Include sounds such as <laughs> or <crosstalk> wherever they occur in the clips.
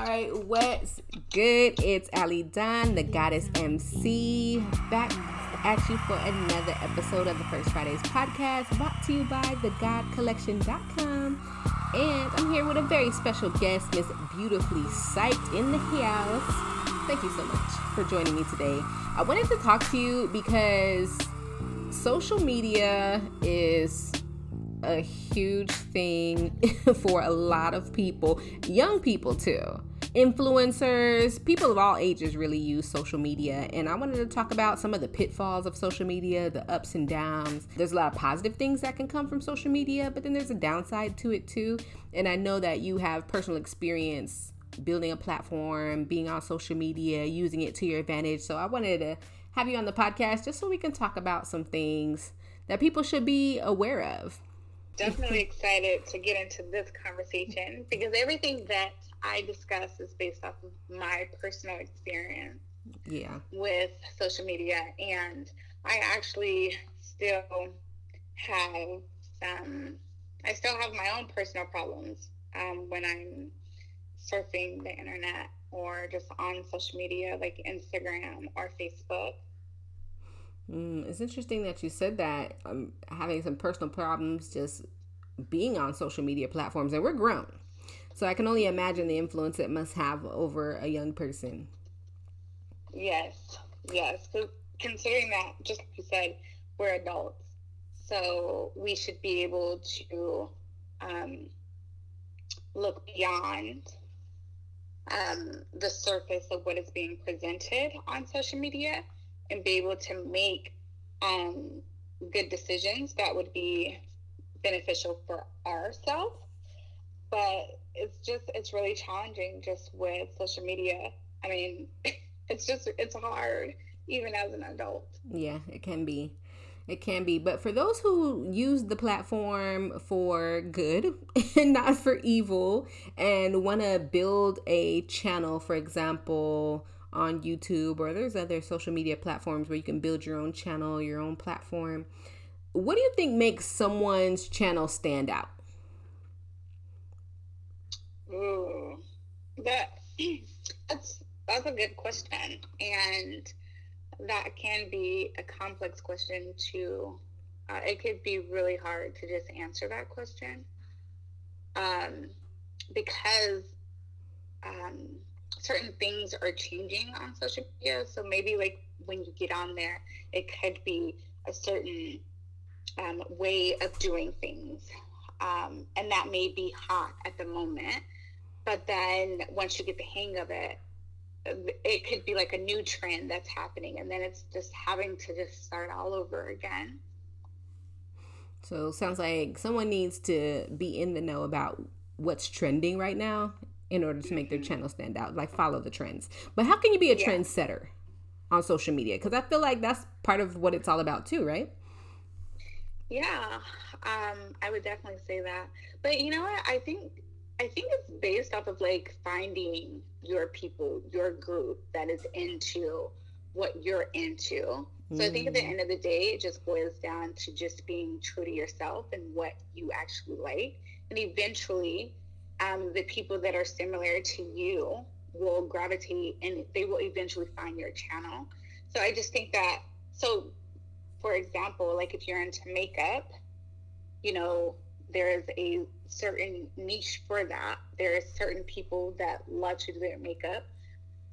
All right, what's good? It's Ali Don, the Goddess MC, back at you for another episode of the First Fridays podcast, brought to you by thegodcollection.com. And I'm here with a very special guest, Miss Beautifully Psyched in the house. Thank you so much for joining me today. I wanted to talk to you because social media is a huge thing <laughs> for a lot of people, young people too. Influencers, people of all ages really use social media. And I wanted to talk about some of the pitfalls of social media, the ups and downs. There's a lot of positive things that can come from social media, but then there's a downside to it too. And I know that you have personal experience building a platform, being on social media, using it to your advantage. So I wanted to have you on the podcast just so we can talk about some things that people should be aware of definitely excited to get into this conversation because everything that I discuss is based off of my personal experience. Yeah. With social media, and I actually still have some. I still have my own personal problems um, when I'm surfing the internet or just on social media like Instagram or Facebook. Mm, it's interesting that you said that. I'm having some personal problems just being on social media platforms, and we're grown. So I can only imagine the influence it must have over a young person. Yes, yes. Considering that, just like you said, we're adults. So we should be able to um, look beyond um, the surface of what is being presented on social media and be able to make um, good decisions that would be beneficial for ourselves. But it's just, it's really challenging just with social media. I mean, <laughs> it's just, it's hard even as an adult. Yeah, it can be. It can be. But for those who use the platform for good <laughs> and not for evil and want to build a channel, for example, on YouTube or there's other social media platforms where you can build your own channel, your own platform. What do you think makes someone's channel stand out? That <clears throat> that's that's a good question, and that can be a complex question too. Uh, it could be really hard to just answer that question, um, because um, certain things are changing on social media. So maybe like when you get on there, it could be a certain um, way of doing things. Um, and that may be hot at the moment. But then once you get the hang of it, it could be like a new trend that's happening. And then it's just having to just start all over again. So sounds like someone needs to be in the know about what's trending right now in order to make their channel stand out, like follow the trends. But how can you be a yeah. trendsetter on social media? Because I feel like that's part of what it's all about too, right? Yeah, um, I would definitely say that. But you know what? I think I think it's based off of like finding your people, your group that is into what you're into. So mm. I think at the mm. end of the day, it just boils down to just being true to yourself and what you actually like. And eventually, um, the people that are similar to you will gravitate and they will eventually find your channel. So I just think that, so for example, like if you're into makeup, you know, there is a certain niche for that. There are certain people that love to do their makeup.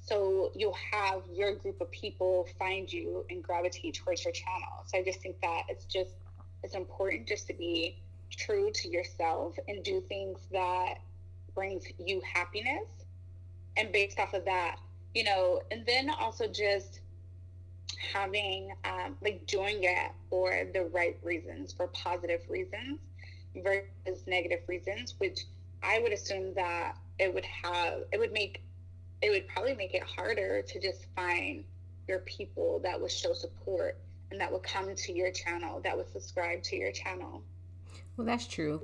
So you'll have your group of people find you and gravitate towards your channel. So I just think that it's just it's important just to be true to yourself and do things that brings you happiness and based off of that you know and then also just having um, like doing it for the right reasons for positive reasons versus negative reasons which i would assume that it would have it would make it would probably make it harder to just find your people that would show support and that would come to your channel that would subscribe to your channel well that's true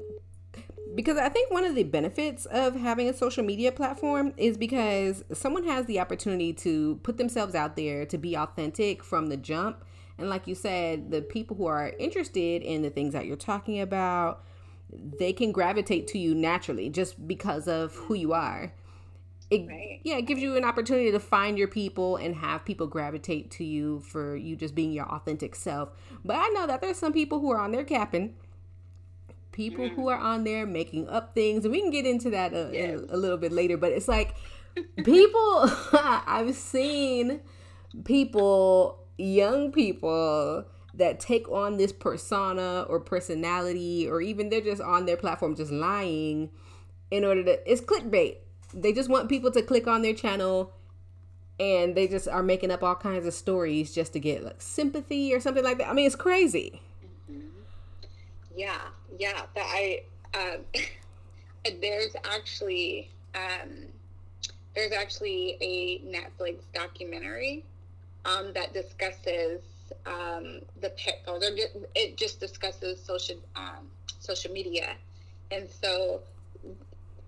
because I think one of the benefits of having a social media platform is because someone has the opportunity to put themselves out there to be authentic from the jump. And like you said, the people who are interested in the things that you're talking about, they can gravitate to you naturally just because of who you are. it, right. yeah, it gives you an opportunity to find your people and have people gravitate to you for you just being your authentic self. But I know that there's some people who are on there capping, people mm-hmm. who are on there making up things, and we can get into that a, yes. a, a little bit later. But it's like people, <laughs> I've seen people, young people that take on this persona or personality, or even they're just on their platform just lying in order to, it's clickbait they just want people to click on their channel and they just are making up all kinds of stories just to get like sympathy or something like that. I mean, it's crazy. Mm-hmm. Yeah, yeah. That I um, <laughs> there's actually um, there's actually a Netflix documentary um, that discusses um, the pitfalls. Or it just discusses social um, social media, and so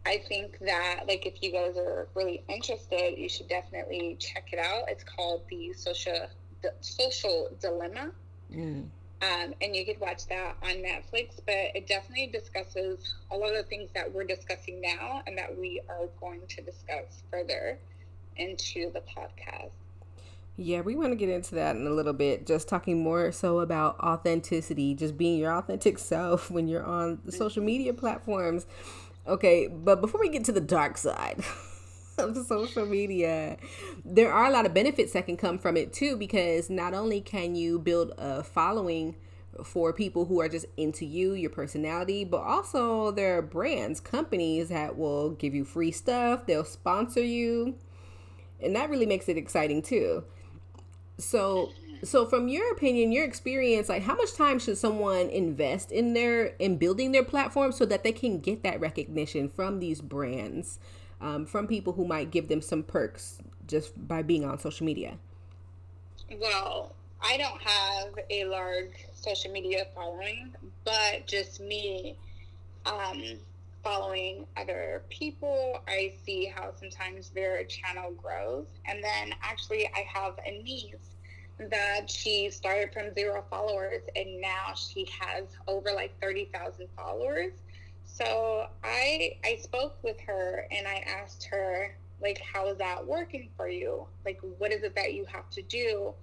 I think that like if you guys are really interested, you should definitely check it out. It's called the social the social dilemma. Mm. Um, and you could watch that on Netflix, but it definitely discusses a lot of the things that we're discussing now and that we are going to discuss further into the podcast. Yeah, we want to get into that in a little bit. Just talking more so about authenticity, just being your authentic self <laughs> when you're on the social media platforms. Okay, but before we get to the dark side <laughs> of social media, there are a lot of benefits that can come from it too, because not only can you build a following for people who are just into you, your personality, but also there are brands, companies that will give you free stuff, they'll sponsor you, and that really makes it exciting too. So, so from your opinion your experience like how much time should someone invest in their in building their platform so that they can get that recognition from these brands um, from people who might give them some perks just by being on social media? Well i don't have a large social media following but just me um, following other people i see how sometimes their channel grows and then actually i have a niece that she started from zero followers and now she has over like 30,000 followers. So I I spoke with her and I asked her like how is that working for you? Like what is it that you have to do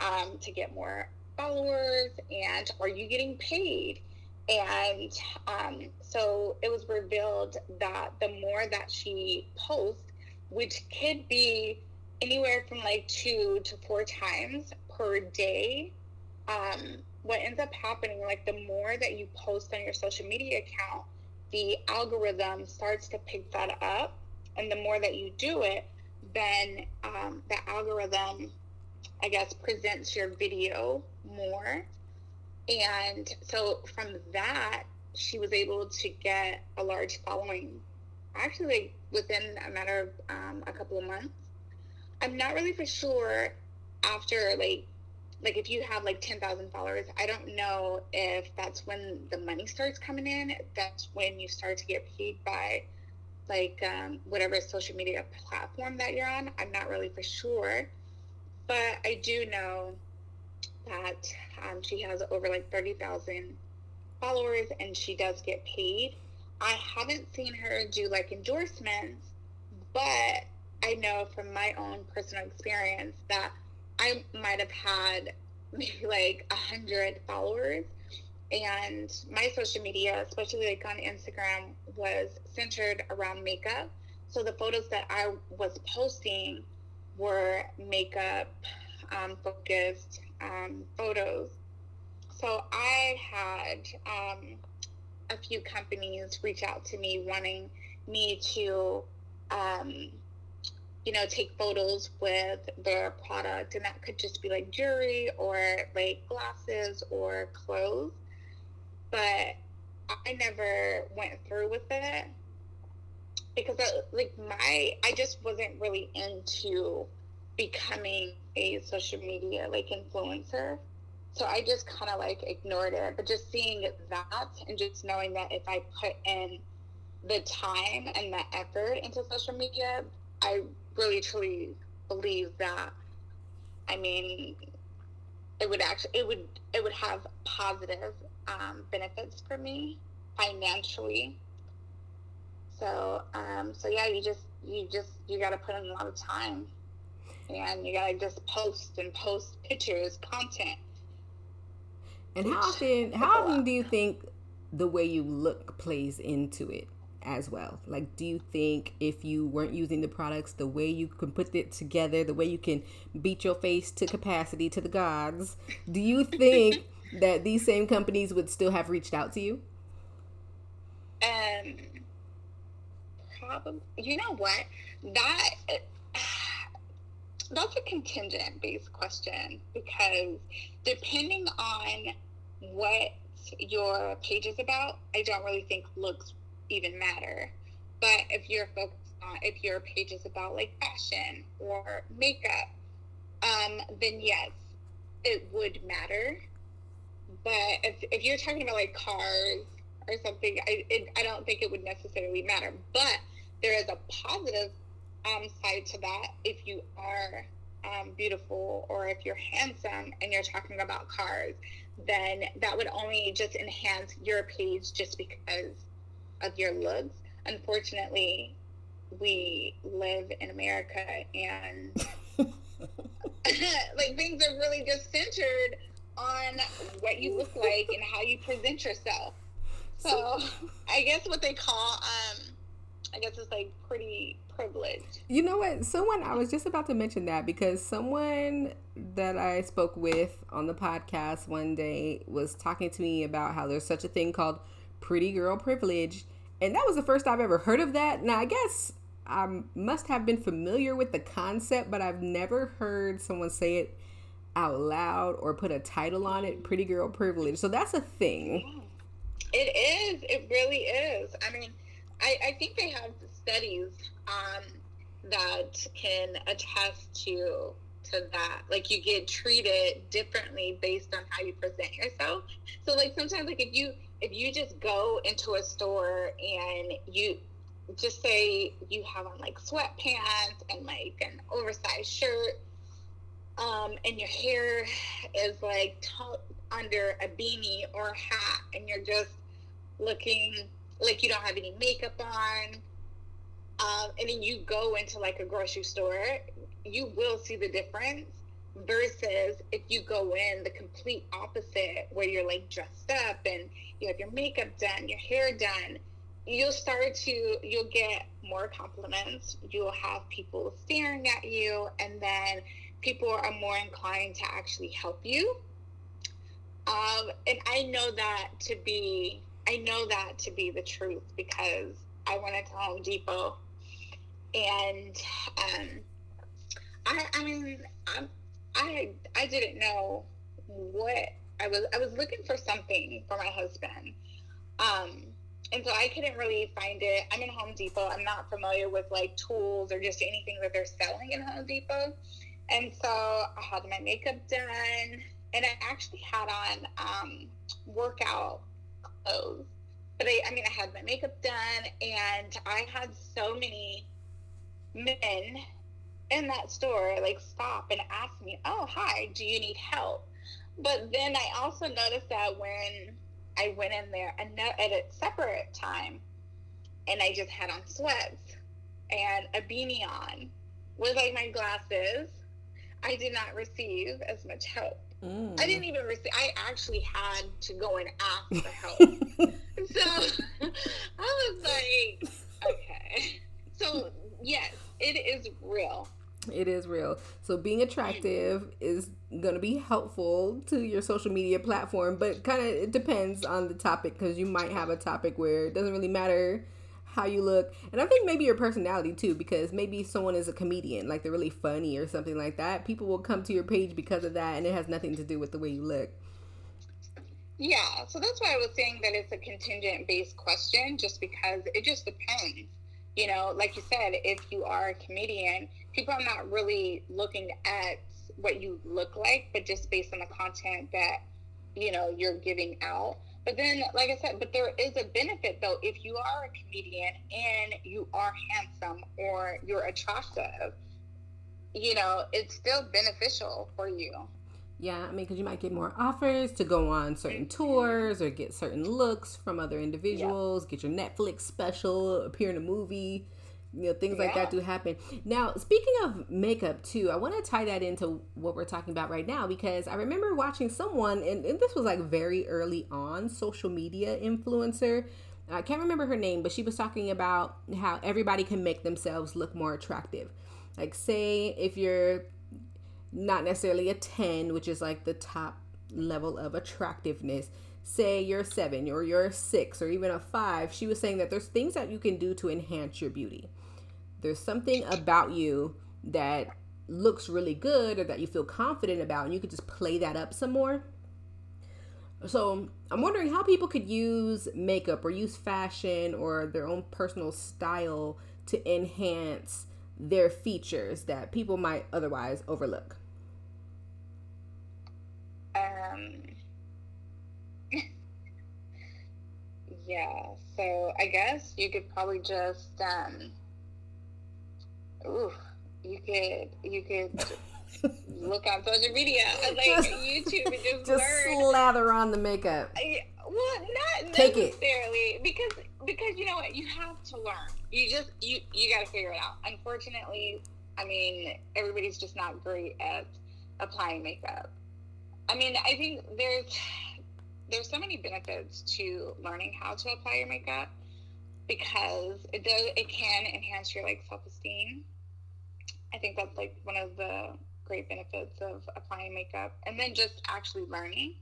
um, to get more followers and are you getting paid? And um, so it was revealed that the more that she posts, which could be anywhere from like two to four times per day, um, what ends up happening, like the more that you post on your social media account, the algorithm starts to pick that up. And the more that you do it, then um, the algorithm, I guess, presents your video more. And so from that, she was able to get a large following actually within a matter of um, a couple of months. I'm not really for sure after like like if you have like 10,000 followers, I don't know if that's when the money starts coming in. That's when you start to get paid by like um, whatever social media platform that you're on. I'm not really for sure, but I do know that um, she has over like 30,000 followers and she does get paid. I haven't seen her do like endorsements, but I know from my own personal experience that I might have had maybe like a hundred followers. And my social media especially like on instagram was centered around makeup. So the photos that i was posting were makeup um, focused um, photos so i had um, a few companies reach out to me wanting me to um, you know, take photos with their product, and that could just be like jewelry or like glasses or clothes. But I never went through with it because, I, like, my I just wasn't really into becoming a social media like influencer. So I just kind of like ignored it. But just seeing that and just knowing that if I put in the time and the effort into social media, I really truly believe that I mean it would actually it would it would have positive um, benefits for me financially. So um, so yeah, you just you just you got to put in a lot of time, and you got to just post and post pictures, content. And how often how often do you think the way you look plays into it? as well? Like, do you think if you weren't using the products, the way you can put it together, the way you can beat your face to capacity to the gods, do you think <laughs> that these same companies would still have reached out to you? Um, probably. You know what? That that's a contingent based question because depending on what your page is about, I don't really think looks even matter. But if you're focused on, if your page is about like fashion or makeup, um, then yes, it would matter. But if, if you're talking about like cars or something, I, it, I don't think it would necessarily matter. But there is a positive um, side to that if you are um, beautiful or if you're handsome and you're talking about cars, then that would only just enhance your page just because of your looks. Unfortunately, we live in America and <laughs> <laughs> like things are really just centered on what you look like and how you present yourself. So I guess what they call um I guess it's like pretty privileged. You know what? Someone I was just about to mention that because someone that I spoke with on the podcast one day was talking to me about how there's such a thing called pretty girl privilege and that was the first I've ever heard of that. Now, I guess I must have been familiar with the concept, but I've never heard someone say it out loud or put a title on it pretty girl privilege. So that's a thing. It is. It really is. I mean, I, I think they have studies um, that can attest to to that. Like you get treated differently based on how you present yourself. So like sometimes like if you if you just go into a store and you just say you have on like sweatpants and like an oversized shirt um, and your hair is like t- under a beanie or a hat and you're just looking like you don't have any makeup on um, and then you go into like a grocery store you will see the difference versus if you go in the complete opposite where you're like dressed up and you have your makeup done your hair done you'll start to you'll get more compliments. You'll have people staring at you and then people are more inclined to actually help you. Um, and i know that to be i know that to be the truth because i went into home depot and um, I, I mean I'm, I I didn't know what I was I was looking for something for my husband. Um and so I couldn't really find it. I'm in Home Depot. I'm not familiar with like tools or just anything that they're selling in Home Depot. And so I had my makeup done and I actually had on um, workout clothes. But I, I mean, I had my makeup done and I had so many men in that store like stop and ask me, "Oh, hi, do you need help?" But then I also noticed that when I went in there at a separate time, and I just had on sweats and a beanie on with like my glasses, I did not receive as much help. Mm. I didn't even receive. I actually had to go and ask for help. <laughs> so <laughs> I was like, okay. So yes, it is real. It is real. So being attractive is going to be helpful to your social media platform, but kind of it depends on the topic because you might have a topic where it doesn't really matter how you look. And I think maybe your personality too because maybe someone is a comedian, like they're really funny or something like that. People will come to your page because of that and it has nothing to do with the way you look. Yeah, so that's why I was saying that it's a contingent based question just because it just depends. You know, like you said, if you are a comedian, people are not really looking at what you look like, but just based on the content that, you know, you're giving out. But then, like I said, but there is a benefit though. If you are a comedian and you are handsome or you're attractive, you know, it's still beneficial for you. Yeah, I mean, because you might get more offers to go on certain tours or get certain looks from other individuals, get your Netflix special, appear in a movie you know things yeah. like that do happen now speaking of makeup too i want to tie that into what we're talking about right now because i remember watching someone and, and this was like very early on social media influencer i can't remember her name but she was talking about how everybody can make themselves look more attractive like say if you're not necessarily a 10 which is like the top level of attractiveness say you're a seven or you're a six or even a five, she was saying that there's things that you can do to enhance your beauty. There's something about you that looks really good or that you feel confident about, and you could just play that up some more. So I'm wondering how people could use makeup or use fashion or their own personal style to enhance their features that people might otherwise overlook. Um, <laughs> yeah, so I guess you could probably just um ooh, you could you could <laughs> look on social media like just, YouTube and just, just learn. slather on the makeup. I, well, not Take necessarily it. because because you know what you have to learn. You just you you got to figure it out. Unfortunately, I mean everybody's just not great at applying makeup. I mean, I think there's there's so many benefits to learning how to apply your makeup because it does it can enhance your like self-esteem i think that's like one of the great benefits of applying makeup and then just actually learning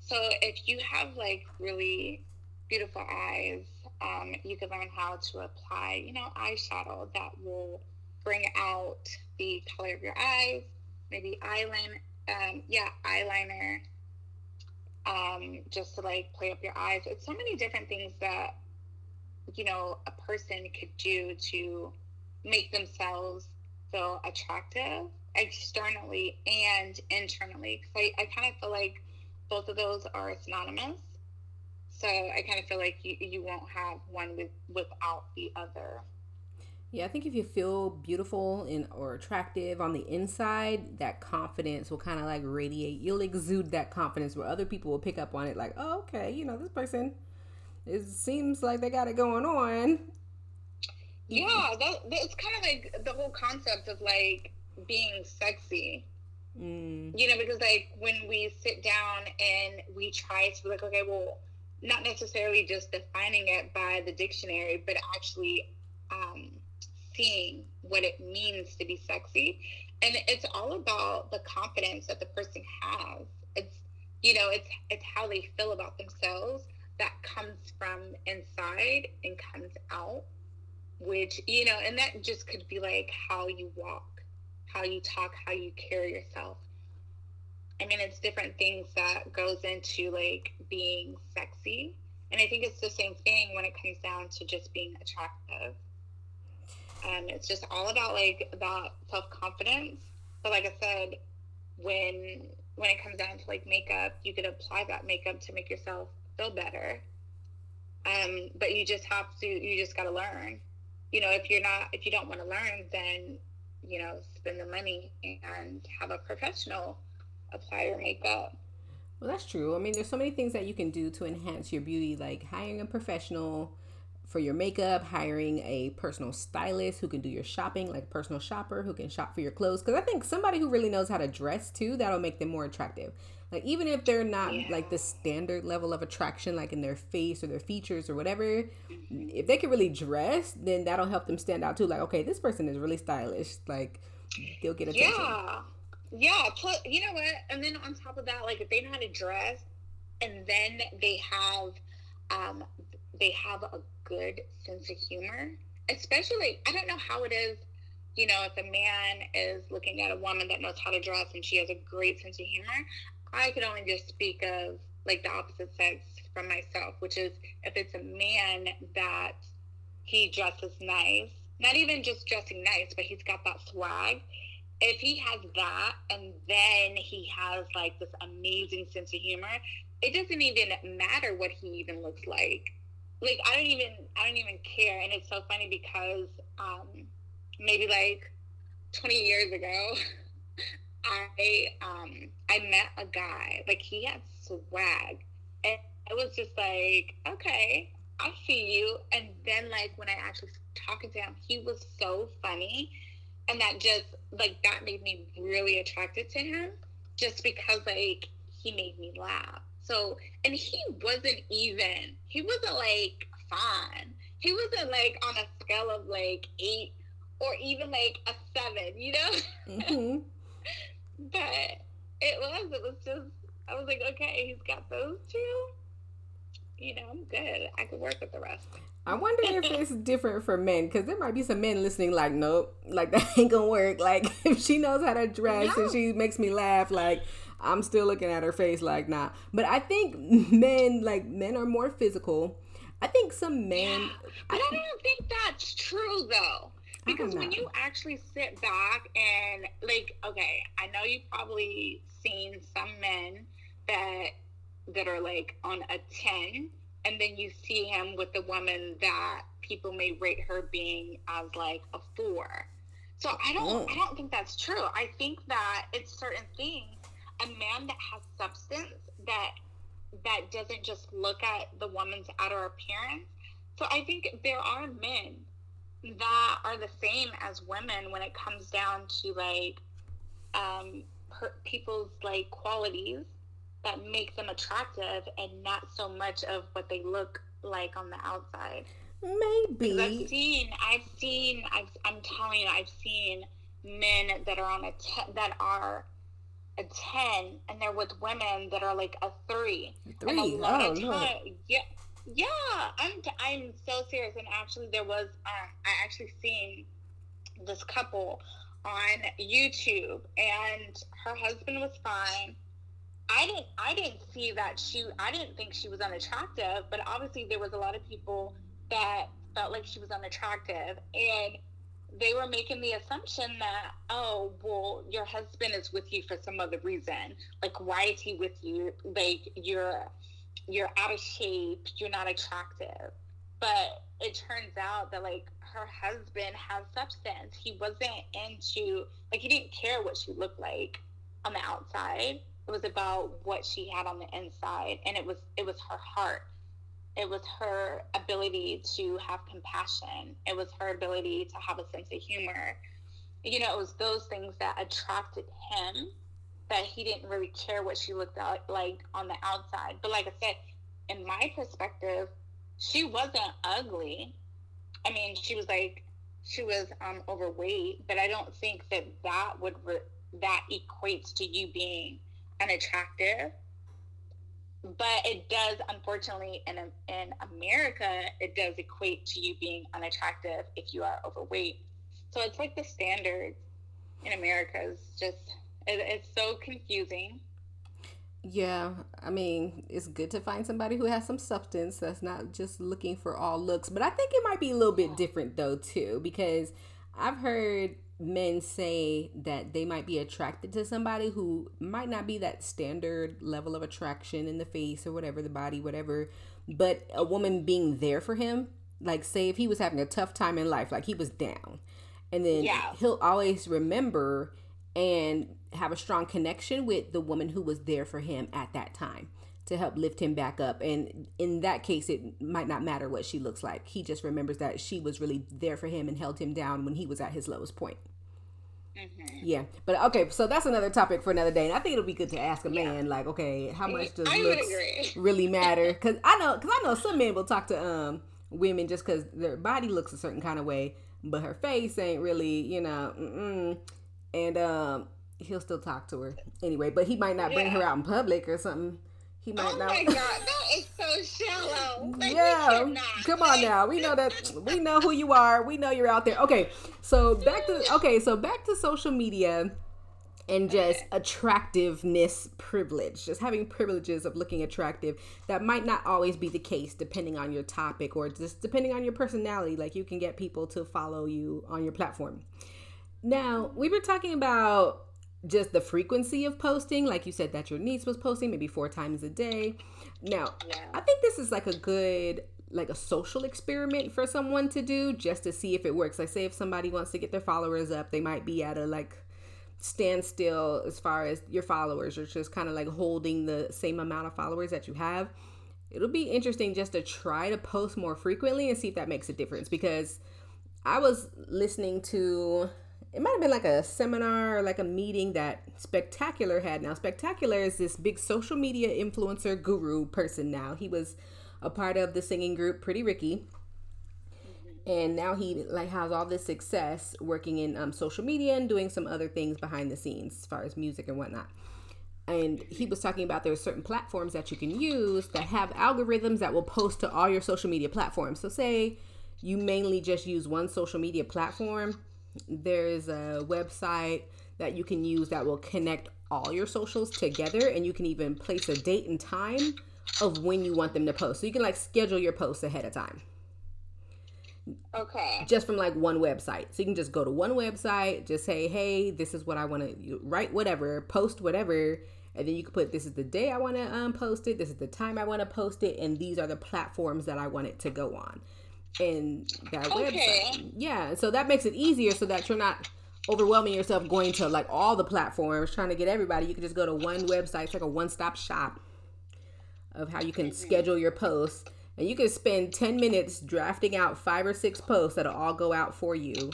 so if you have like really beautiful eyes um, you can learn how to apply you know eyeshadow that will bring out the color of your eyes maybe eyeliner um, yeah eyeliner um, just to like play up your eyes. It's so many different things that you know a person could do to make themselves feel attractive externally and internally. Because I, I kind of feel like both of those are synonymous. So I kind of feel like you, you won't have one with, without the other. Yeah, I think if you feel beautiful and or attractive on the inside, that confidence will kind of like radiate. You'll exude that confidence where other people will pick up on it like, "Oh, okay, you know, this person it seems like they got it going on." Yeah, that, it's kind of like the whole concept of like being sexy. Mm. You know, because like when we sit down and we try to be like, okay, well, not necessarily just defining it by the dictionary, but actually um, seeing what it means to be sexy. And it's all about the confidence that the person has. It's you know, it's it's how they feel about themselves that comes from inside and comes out. Which, you know, and that just could be like how you walk, how you talk, how you carry yourself. I mean, it's different things that goes into like being sexy. And I think it's the same thing when it comes down to just being attractive and it's just all about like that self confidence. But like I said, when when it comes down to like makeup, you could apply that makeup to make yourself feel better. Um, but you just have to you just gotta learn. You know, if you're not if you don't want to learn, then you know, spend the money and have a professional apply your makeup. Well, that's true. I mean, there's so many things that you can do to enhance your beauty, like hiring a professional, for your makeup, hiring a personal stylist who can do your shopping, like personal shopper who can shop for your clothes. Because I think somebody who really knows how to dress too, that'll make them more attractive. Like even if they're not yeah. like the standard level of attraction, like in their face or their features or whatever, if they can really dress, then that'll help them stand out too. Like okay, this person is really stylish. Like they'll get attention. Yeah, yeah. Plus, you know what? And then on top of that, like if they know how to dress, and then they have, um, they have a good sense of humor, especially I don't know how it is, you know, if a man is looking at a woman that knows how to dress and she has a great sense of humor. I could only just speak of like the opposite sex from myself, which is if it's a man that he dresses nice, not even just dressing nice, but he's got that swag. If he has that and then he has like this amazing sense of humor, it doesn't even matter what he even looks like like I don't even I don't even care, and it's so funny because um, maybe like 20 years ago, <laughs> I um, I met a guy like he had swag, and I was just like, okay, I see you. And then, like, when I actually talking to him, he was so funny. And that just, like, that made me really attracted to him just because, like, he made me laugh. So, and he wasn't even, he wasn't like fine. He wasn't like on a scale of like eight or even like a seven, you know? Mm-hmm. But it was, it was just, I was like, okay, he's got those two. You know, I'm good. I could work with the rest. I wonder if <laughs> it's different for men because there might be some men listening like, nope, like <laughs> that ain't gonna work. Like <laughs> if she knows how to dress no. and she makes me laugh, like I'm still looking at her face like, nah. But I think men, like men, are more physical. I think some men. Yeah, but I, I don't think that's true though. Because when you actually sit back and like, okay, I know you've probably seen some men that that are like on a ten, and then you see him with a woman that people may rate her being as like a four. So I don't, oh. I don't think that's true. I think that it's certain things. A man that has substance that that doesn't just look at the woman's outer appearance. So I think there are men that are the same as women when it comes down to like um, per- people's like qualities that make them attractive and not so much of what they look like on the outside. Maybe. I've seen, I've seen, I've, I'm telling you, I've seen men that are on a te- that are a 10 and they're with women that are like a 3 three. And a lot oh, of time, yeah yeah i'm i'm so serious and actually there was um, i actually seen this couple on youtube and her husband was fine i didn't i didn't see that she i didn't think she was unattractive but obviously there was a lot of people that felt like she was unattractive and they were making the assumption that, oh, well, your husband is with you for some other reason. Like, why is he with you? Like, you're you're out of shape, you're not attractive. But it turns out that like her husband has substance. He wasn't into like he didn't care what she looked like on the outside. It was about what she had on the inside, and it was it was her heart it was her ability to have compassion. It was her ability to have a sense of humor. You know, it was those things that attracted him that he didn't really care what she looked like on the outside. But like I said, in my perspective, she wasn't ugly. I mean, she was like, she was um, overweight, but I don't think that that would, re- that equates to you being unattractive but it does unfortunately in in America it does equate to you being unattractive if you are overweight. So it's like the standards in America is just it, it's so confusing. Yeah, I mean, it's good to find somebody who has some substance that's not just looking for all looks, but I think it might be a little bit different though too because I've heard men say that they might be attracted to somebody who might not be that standard level of attraction in the face or whatever, the body, whatever, but a woman being there for him. Like, say, if he was having a tough time in life, like he was down, and then yeah. he'll always remember and have a strong connection with the woman who was there for him at that time to help lift him back up. And in that case, it might not matter what she looks like. He just remembers that she was really there for him and held him down when he was at his lowest point. Mm-hmm. Yeah, but okay, so that's another topic for another day, and I think it'll be good to ask a man, yeah. like, okay, how much does I looks really matter? Because I know, because I know some men will talk to um women just because their body looks a certain kind of way, but her face ain't really, you know, mm-mm. and um he'll still talk to her anyway, but he might not bring yeah. her out in public or something. He might oh not. my <laughs> god, that is so shallow. Like, yeah, come on now. We know that we know who you are. We know you're out there. Okay, so back to okay, so back to social media and just okay. attractiveness privilege just having privileges of looking attractive that might not always be the case depending on your topic or just depending on your personality like you can get people to follow you on your platform now we were talking about just the frequency of posting like you said that your niece was posting maybe four times a day. Now yeah. i think this is like a good like a social experiment for someone to do just to see if it works. Like say if somebody wants to get their followers up they might be at a like standstill as far as your followers or just kind of like holding the same amount of followers that you have. It'll be interesting just to try to post more frequently and see if that makes a difference because I was listening to it might have been like a seminar or like a meeting that Spectacular had. Now, Spectacular is this big social media influencer guru person now. He was a part of the singing group Pretty Ricky. And now he like has all this success working in um, social media and doing some other things behind the scenes as far as music and whatnot. And he was talking about there are certain platforms that you can use that have algorithms that will post to all your social media platforms. So say you mainly just use one social media platform there's a website that you can use that will connect all your socials together and you can even place a date and time of when you want them to post. So you can like schedule your posts ahead of time. Okay. Just from like one website. So you can just go to one website, just say, hey, this is what I want to write, whatever, post whatever. And then you can put this is the day I want to um, post it, this is the time I want to post it, and these are the platforms that I want it to go on in that okay. website. Yeah, so that makes it easier so that you're not overwhelming yourself going to like all the platforms trying to get everybody. You can just go to one website. It's like a one-stop shop of how you can mm-hmm. schedule your posts. And you can spend 10 minutes drafting out five or six posts that'll all go out for you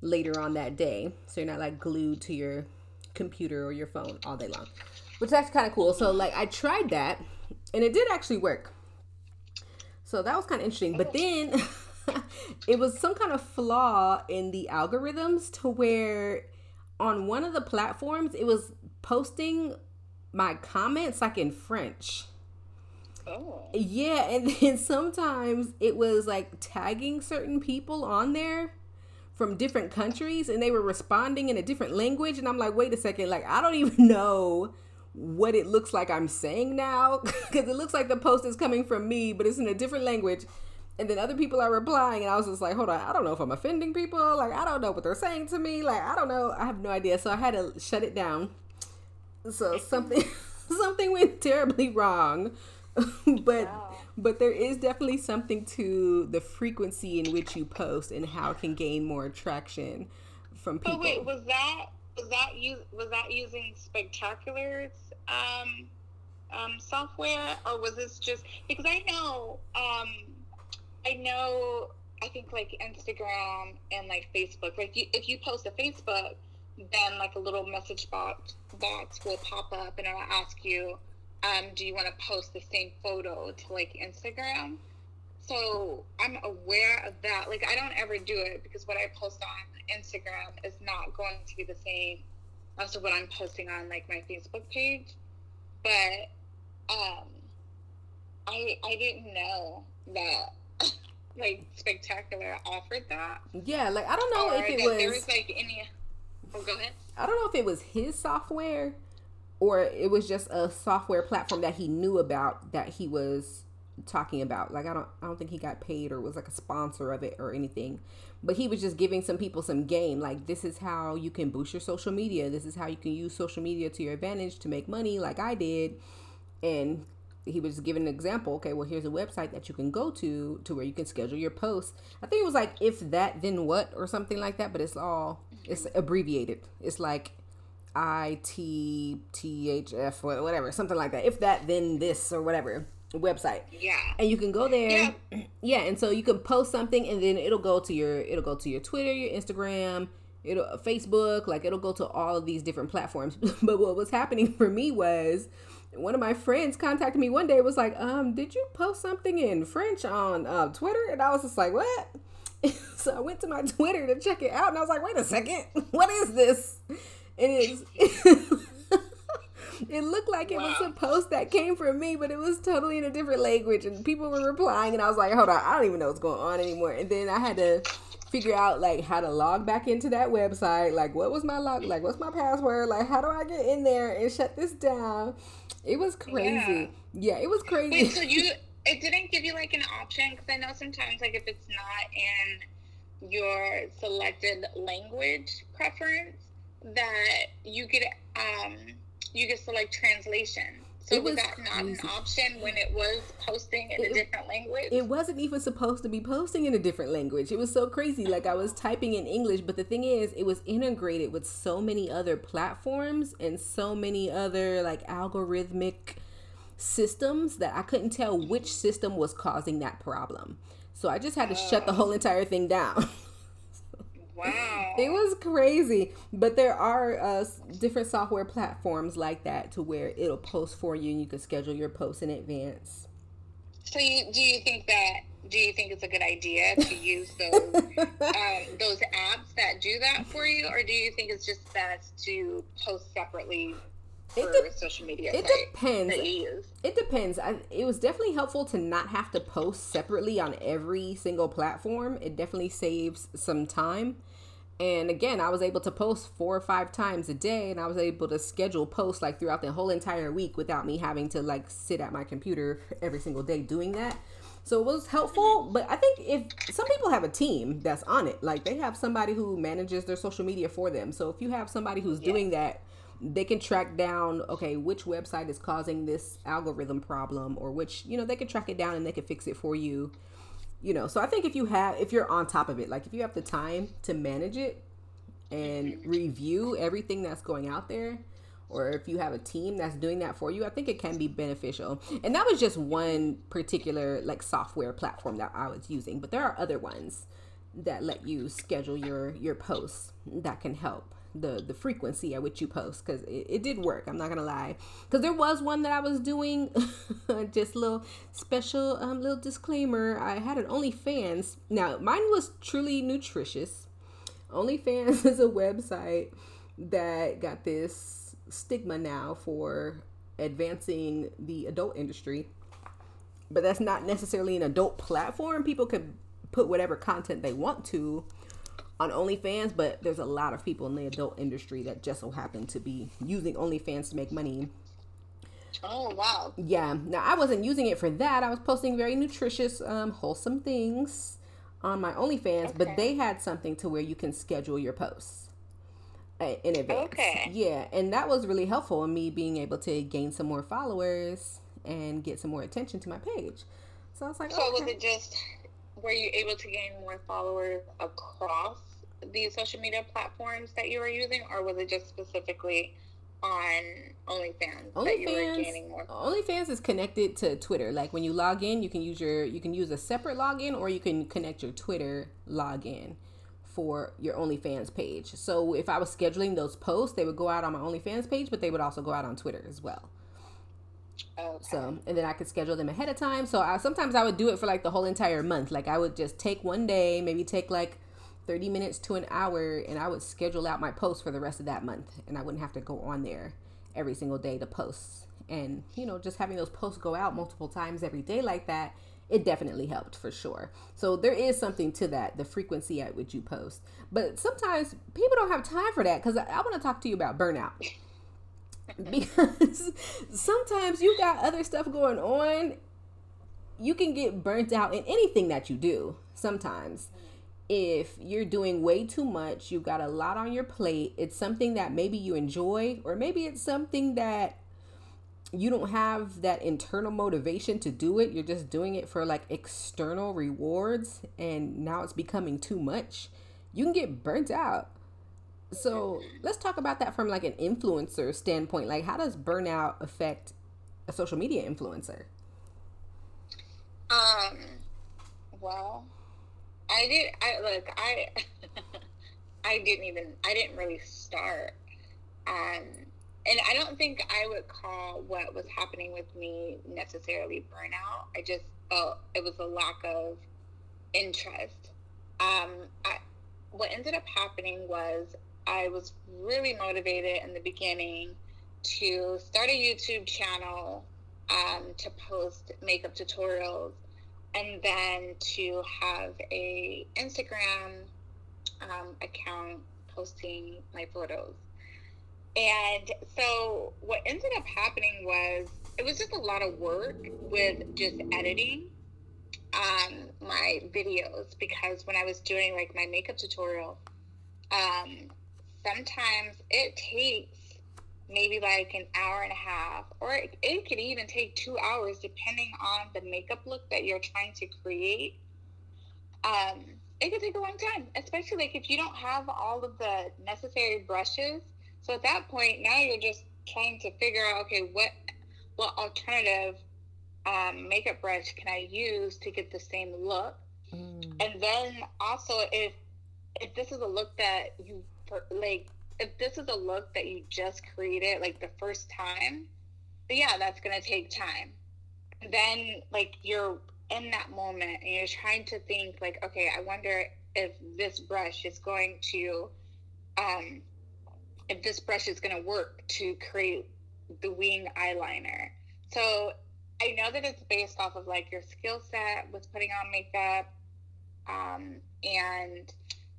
later on that day. So you're not like glued to your computer or your phone all day long. Which that's kind of cool. So like I tried that and it did actually work. So that was kind of interesting. But then <laughs> it was some kind of flaw in the algorithms to where on one of the platforms it was posting my comments like in French. Oh. Yeah, and <laughs> then sometimes it was like tagging certain people on there from different countries and they were responding in a different language and I'm like, "Wait a second, like I don't even <laughs> know what it looks like I'm saying now <laughs> because it looks like the post is coming from me, but it's in a different language. And then other people are replying, and I was just like, hold on, I don't know if I'm offending people. Like, I don't know what they're saying to me. Like, I don't know. I have no idea. So I had to shut it down. So something <laughs> something went terribly wrong. <laughs> but wow. but there is definitely something to the frequency in which you post and how it can gain more traction from people. Oh wait, was that was that use was that using Spectacular's um, um, software, or was this just because I know um, I know I think like Instagram and like Facebook. Like you, if you post a Facebook, then like a little message box box will pop up and it'll ask you, um, do you want to post the same photo to like Instagram? So I'm aware of that. Like I don't ever do it because what I post on Instagram is not going to be the same as what I'm posting on like my Facebook page. But um I I didn't know that <laughs> like spectacular offered that. Yeah, like I don't know if it was there was like any oh go ahead. I don't know if it was his software or it was just a software platform that he knew about that he was talking about. Like I don't I don't think he got paid or was like a sponsor of it or anything. But he was just giving some people some game. Like this is how you can boost your social media. This is how you can use social media to your advantage to make money like I did. And he was giving an example. Okay, well here's a website that you can go to to where you can schedule your posts. I think it was like if that then what or something like that, but it's all it's abbreviated. It's like I T T H F whatever, something like that. If that then this or whatever website. Yeah. And you can go there. Yeah. <clears throat> yeah. And so you can post something and then it'll go to your it'll go to your Twitter, your Instagram, it'll Facebook, like it'll go to all of these different platforms. <laughs> but what was happening for me was one of my friends contacted me one day was like, um, did you post something in French on uh, Twitter? And I was just like, what? <laughs> so I went to my Twitter to check it out and I was like, wait a second, <laughs> what is this? It is it looked like it wow. was a post that came from me, but it was totally in a different language, and people were replying, and I was like, hold on, I don't even know what's going on anymore. And then I had to figure out like how to log back into that website, like what was my log, like what's my password, like how do I get in there and shut this down? It was crazy. Yeah, yeah it was crazy. Wait, so <laughs> you it didn't give you like an option because I know sometimes like if it's not in your selected language preference that you could um you get select translation. So it was, was that not an option when it was posting in it, a different language? It wasn't even supposed to be posting in a different language. It was so crazy. Like I was typing in English, but the thing is, it was integrated with so many other platforms and so many other like algorithmic systems that I couldn't tell which system was causing that problem. So I just had to shut the oh. whole entire thing down. <laughs> Wow. It was crazy. But there are uh, different software platforms like that to where it'll post for you and you can schedule your posts in advance. So you, do you think that do you think it's a good idea to use <laughs> those um, those apps that do that for you, or do you think it's just best to post separately It de- social media? It depends. That you use. It depends. I, it was definitely helpful to not have to post separately on every single platform. It definitely saves some time. And again, I was able to post four or five times a day, and I was able to schedule posts like throughout the whole entire week without me having to like sit at my computer <laughs> every single day doing that. So it was helpful, mm-hmm. but I think if some people have a team that's on it, like they have somebody who manages their social media for them. So if you have somebody who's doing that, they can track down okay which website is causing this algorithm problem or which you know they can track it down and they can fix it for you you know. So i think if you have if you're on top of it like if you have the time to manage it and review. everything that's going out there or if you have a team that's doing that for you i think it can be beneficial. And that was just one particular like software platform that i was using but there are other ones that let you schedule your your posts that can help the the frequency at which you post because it, it did work i'm not gonna lie. Because there was one that i was doing <laughs> just little special um little disclaimer. I had an OnlyFans. Now mine was truly nutritious. OnlyFans <laughs> is a website that got this stigma now for advancing the adult industry. But that's not necessarily an adult platform. People can put whatever content they want to on OnlyFans, but there's a lot of people in the adult industry that just so happen to be using OnlyFans to make money. Oh wow. Yeah. Now I wasn't using it for that. I was posting very nutritious, um, wholesome things on my OnlyFans, but they had something to where you can schedule your posts uh, in advance. Okay. Yeah, and that was really helpful in me being able to gain some more followers and get some more attention to my page. So I was like, So was okay. it just were you able to gain more followers across these social media platforms that you were using, or was it just specifically on OnlyFans that you were gaining more? OnlyFans is connected to Twitter. Like when you log in, you can use your you can use a separate login or you can connect your Twitter login for your OnlyFans page. So if I was scheduling those posts, they would go out on my OnlyFans page, but they would also go out on Twitter as well. Okay. So and then I could schedule them ahead of time. So I, sometimes I would do it for like the whole entire month. Like I would just take one day, maybe take like 30 minutes to an hour and I would schedule out my posts for the rest of that month and I wouldn't have to go on there every single day to post. And you know, just having those posts go out multiple times every day like that, it definitely helped for sure. So there is something to that, the frequency at which you post. But sometimes people don't have time for that cuz I, I want to talk to you about burnout. <laughs> because sometimes you got other stuff going on you can get burnt out in anything that you do sometimes. If you're doing way too much you've got a lot on your plate it's something that maybe you enjoy or maybe it's something that you don't have that internal motivation to do it you're just doing it for like external rewards and now it's becoming too much you can get burnt out so let's talk about that from like an influencer standpoint like how does burnout affect a social media influencer Um. Well, I did. I look. I. <laughs> I didn't even. I didn't really start. Um. And I don't think I would call what was happening with me necessarily burnout. I just felt it was a lack of interest. Um. I. What ended up happening was I was really motivated in the beginning to start a YouTube channel um, to post makeup tutorials and then to have a Instagram um, account posting my photos. And so what ended up happening was it was just a lot of work with just editing um, my videos because when I was doing like my makeup tutorial, um, sometimes it takes maybe like an hour and a half, or it, it could even take two hours depending on the makeup look that you're trying to create. Um, it could take a long time, especially like if you don't have all of the necessary brushes. So at that point, now you're just trying to figure out, okay, what what alternative um, makeup brush can I use to get the same look? Mm. And then also if if this is a look that you like if this is a look that you just created like the first time, yeah, that's gonna take time. Then like you're in that moment and you're trying to think like, okay, I wonder if this brush is going to um if this brush is gonna work to create the wing eyeliner. So I know that it's based off of like your skill set with putting on makeup um, and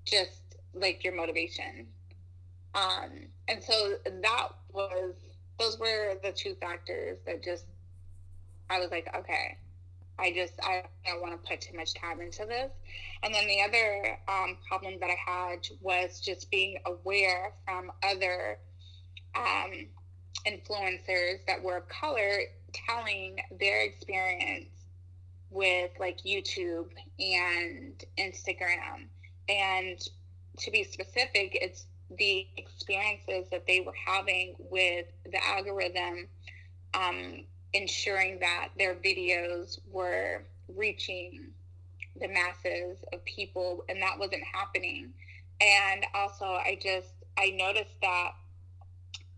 just like your motivation. Um, and so that was, those were the two factors that just, I was like, okay, I just, I don't want to put too much time into this. And then the other um, problem that I had was just being aware from other um, influencers that were of color telling their experience with like YouTube and Instagram. And to be specific, it's the experiences that they were having with the algorithm um, ensuring that their videos were reaching the masses of people and that wasn't happening. And also i just i noticed that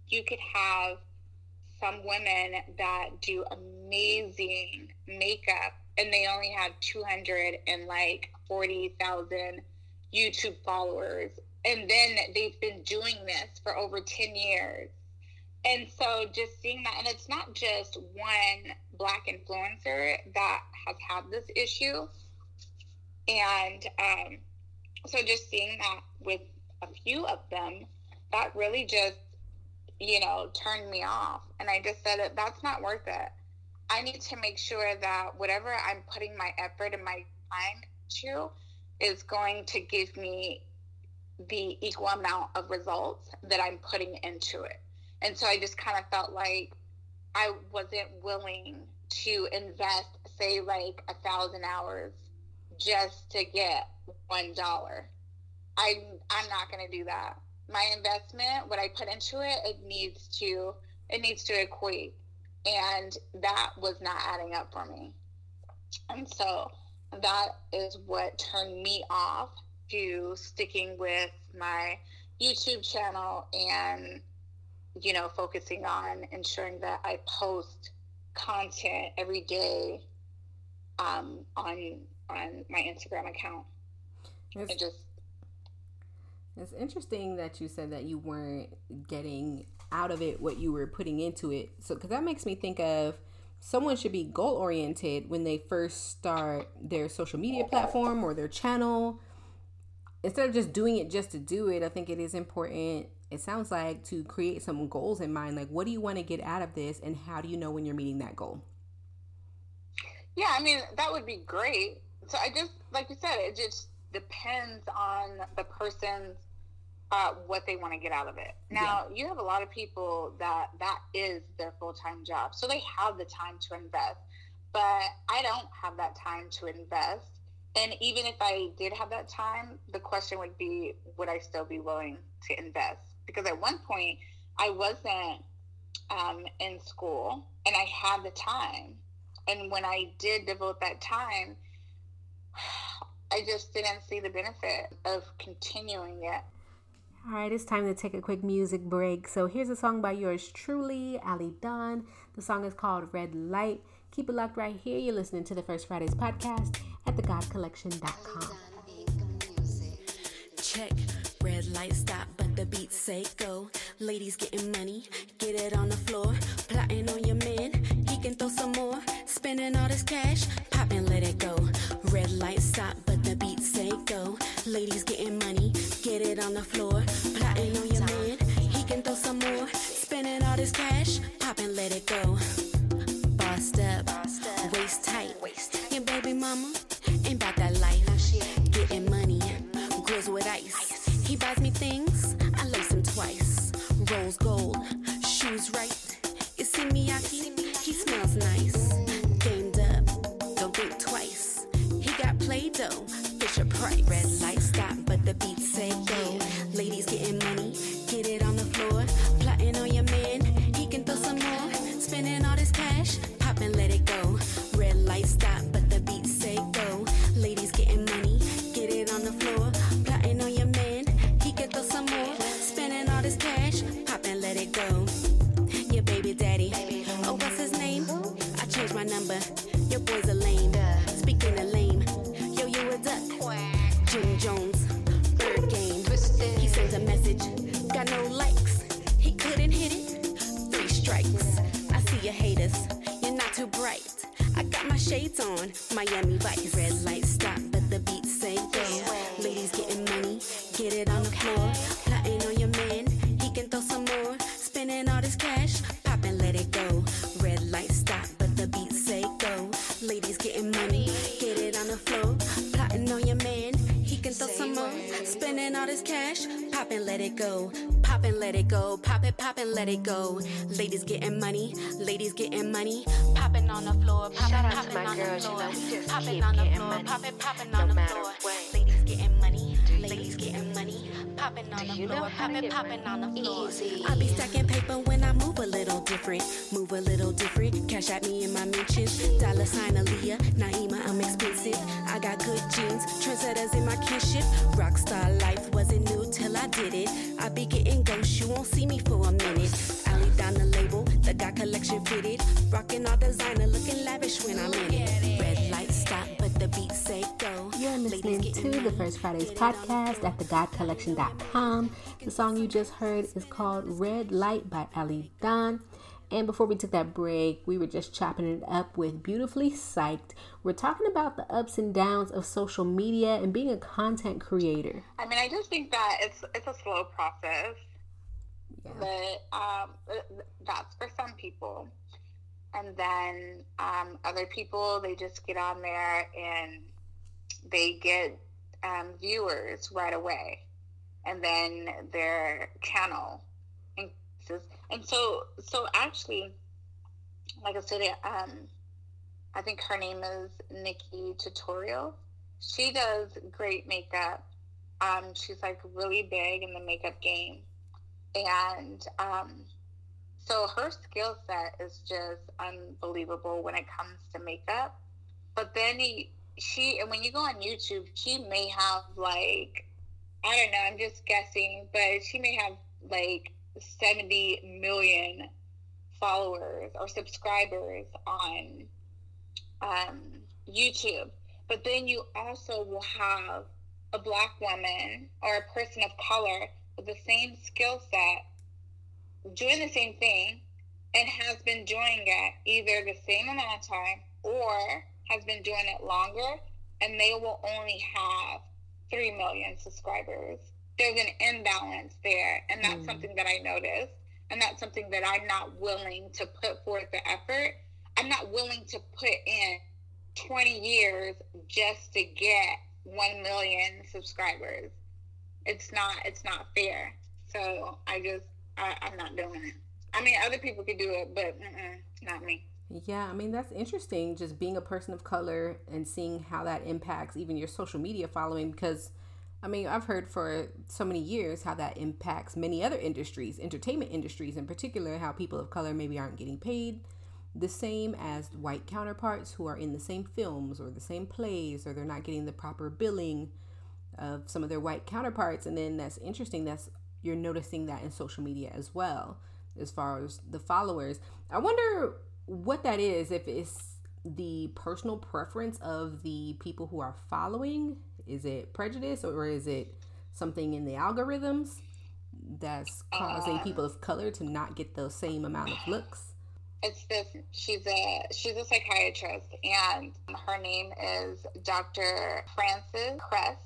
you could have some women that do amazing makeup and they only have 200 and like 40,000 YouTube followers. And then they've been doing this for over 10 years. And so just seeing that, and it's not just one black influencer that has had this issue. And um, so just seeing that with a few of them, that really just you know, turned me off. And I just said that that's not worth it. I need to make sure that whatever I'm putting my effort and my time to is going to give me the equal amount of results that I'm putting into it. And so I just kind of felt like I wasn't willing to invest, say, like a thousand hours just to get one dollar. I'm I'm not going to do that my investment, what I put into it, it needs to it needs to equate. And that was not adding up for me. And so that is what turned me off to sticking with my YouTube channel and you know focusing on ensuring that I post content every day um, on on my Instagram account. It just it's interesting that you said that you weren't getting out of it what you were putting into it. So, because that makes me think of someone should be goal oriented when they first start their social media platform or their channel. Instead of just doing it just to do it, I think it is important. It sounds like to create some goals in mind. Like, what do you want to get out of this, and how do you know when you're meeting that goal? Yeah, I mean, that would be great. So, I just, like you said, it just depends on the person's uh, what they want to get out of it. Now, yeah. you have a lot of people that that is their full time job, so they have the time to invest. But I don't have that time to invest. And even if I did have that time, the question would be, would I still be willing to invest? Because at one point, I wasn't um, in school and I had the time. And when I did devote that time, <sighs> I just didn't see the benefit of continuing it. All right, it's time to take a quick music break. So here's a song by yours truly, Ali Don. The song is called Red Light. Keep it locked right here. You're listening to the First Fridays podcast at thegodcollection.com. Check, red light stop, but the beat say go. Ladies getting money, get it on the floor. Plotting on your man, he can throw some more. Spending all this cash, pop and let it go. Red light stop, but the beat say go. Ladies getting the floor. Plotting on your man, he can throw some more. Spending all this cash, pop and let it go. Popping, popping on the floor. Easy. I be stacking paper Fridays Get it on the podcast at thegodcollection.com. The song you just heard is called Red Light by Ali Don. And before we took that break, we were just chopping it up with Beautifully Psyched. We're talking about the ups and downs of social media and being a content creator. I mean, I just think that it's it's a slow process, Yeah. but um, that's for some people. And then um, other people, they just get on there and they get um, viewers right away, and then their channel increases. And so, so actually, like I said, um, I think her name is Nikki Tutorial. She does great makeup. Um, she's like really big in the makeup game, and um, so her skill set is just unbelievable when it comes to makeup. But then he, she, and when you go on YouTube, she may have like, I don't know, I'm just guessing, but she may have like 70 million followers or subscribers on um, YouTube. But then you also will have a black woman or a person of color with the same skill set doing the same thing and has been doing it either the same amount of time or has been doing it longer and they will only have 3 million subscribers. There's an imbalance there, and that's Mm. something that I noticed. And that's something that I'm not willing to put forth the effort. I'm not willing to put in 20 years just to get 1 million subscribers. It's not it's not fair. So I just I, I'm not doing it. I mean, other people could do it, but not me. Yeah, I mean, that's interesting just being a person of color and seeing how that impacts even your social media following because. I mean, I've heard for so many years how that impacts many other industries, entertainment industries in particular, how people of color maybe aren't getting paid the same as white counterparts who are in the same films or the same plays, or they're not getting the proper billing of some of their white counterparts. And then that's interesting. That's you're noticing that in social media as well, as far as the followers. I wonder what that is. If it's the personal preference of the people who are following, is it prejudice or is it something in the algorithms that's causing uh, people of color to not get the same amount of looks? It's this. She's a she's a psychiatrist, and her name is Dr. Frances Cress.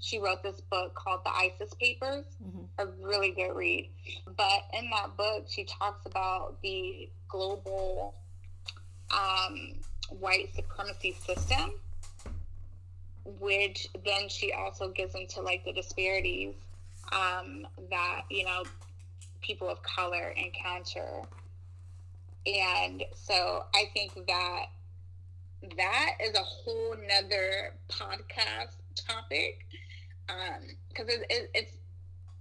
She wrote this book called The ISIS Papers. Mhm. A really good read. But in that book, she talks about the global um, white supremacy system, which then she also gets into like the disparities um, that you know people of color encounter and so I think that that is a whole nother podcast topic because it, it, it's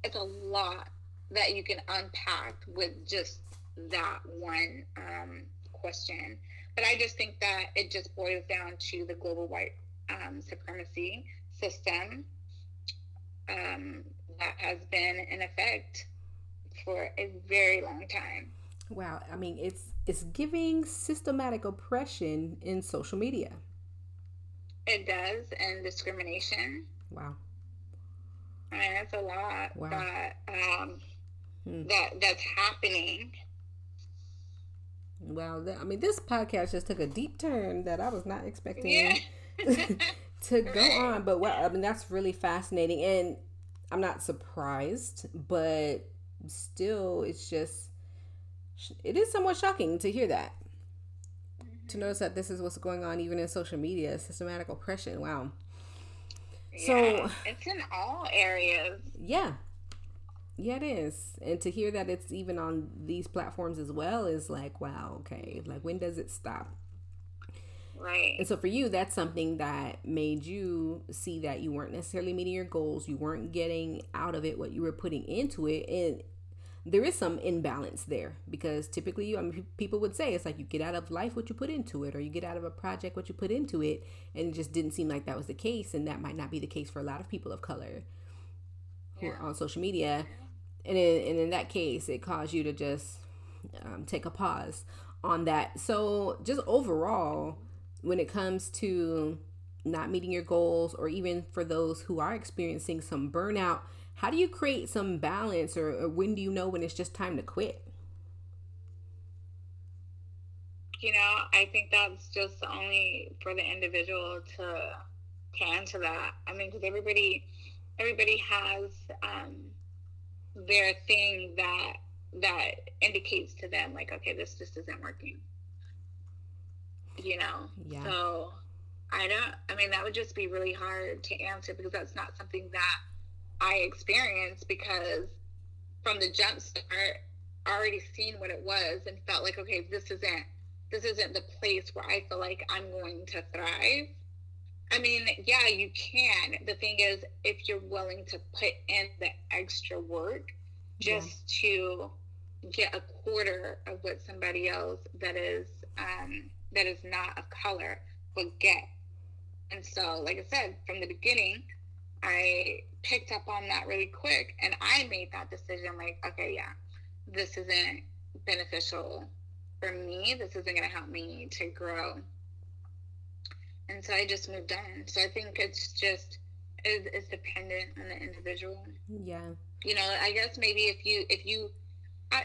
it's a lot that you can unpack with just that one um, question. But I just think that it just boils down to the global white um, supremacy system um, that has been in effect for a very long time. Wow, I mean it's it's giving systematic oppression in social media. It does, and discrimination. Wow. I mean, that's a lot wow. that um, hmm. that that's happening. Well, I mean, this podcast just took a deep turn that I was not expecting yeah. <laughs> to go on. But what I mean, that's really fascinating, and I'm not surprised, but still, it's just it is somewhat shocking to hear that. Mm-hmm. To notice that this is what's going on even in social media, systematic oppression. Wow. Yeah, so it's in all areas. Yeah. Yeah, it is. And to hear that it's even on these platforms as well is like, wow, okay. Like, when does it stop? Right. And so for you, that's something that made you see that you weren't necessarily meeting your goals. You weren't getting out of it what you were putting into it. And there is some imbalance there because typically I mean, people would say it's like you get out of life what you put into it or you get out of a project what you put into it and it just didn't seem like that was the case and that might not be the case for a lot of people of color who are on social media. And in, and in that case it caused you to just um, take a pause on that. So just overall when it comes to not meeting your goals or even for those who are experiencing some burnout how do you create some balance or, or when do you know when it's just time to quit? You know, I think that's just only for the individual to to answer that. I mean, because everybody everybody has um, their thing that that indicates to them like, okay, this just isn't working. You know, yeah. so I don't. I mean, that would just be really hard to answer because that's not something that I experienced because from the jump start, already seen what it was and felt like, okay, this isn't this isn't the place where I feel like I'm going to thrive. I mean, yeah, you can. The thing is, if you're willing to put in the extra work just yeah. to get a quarter of what somebody else that is um, that is not of color would get. And so, like I said, from the beginning, I picked up on that really quick and I made that decision like, okay, yeah, this isn't beneficial for me. This isn't going to help me to grow. And so I just moved on. So I think it's just, it's, it's dependent on the individual. Yeah. You know, I guess maybe if you, if you, I,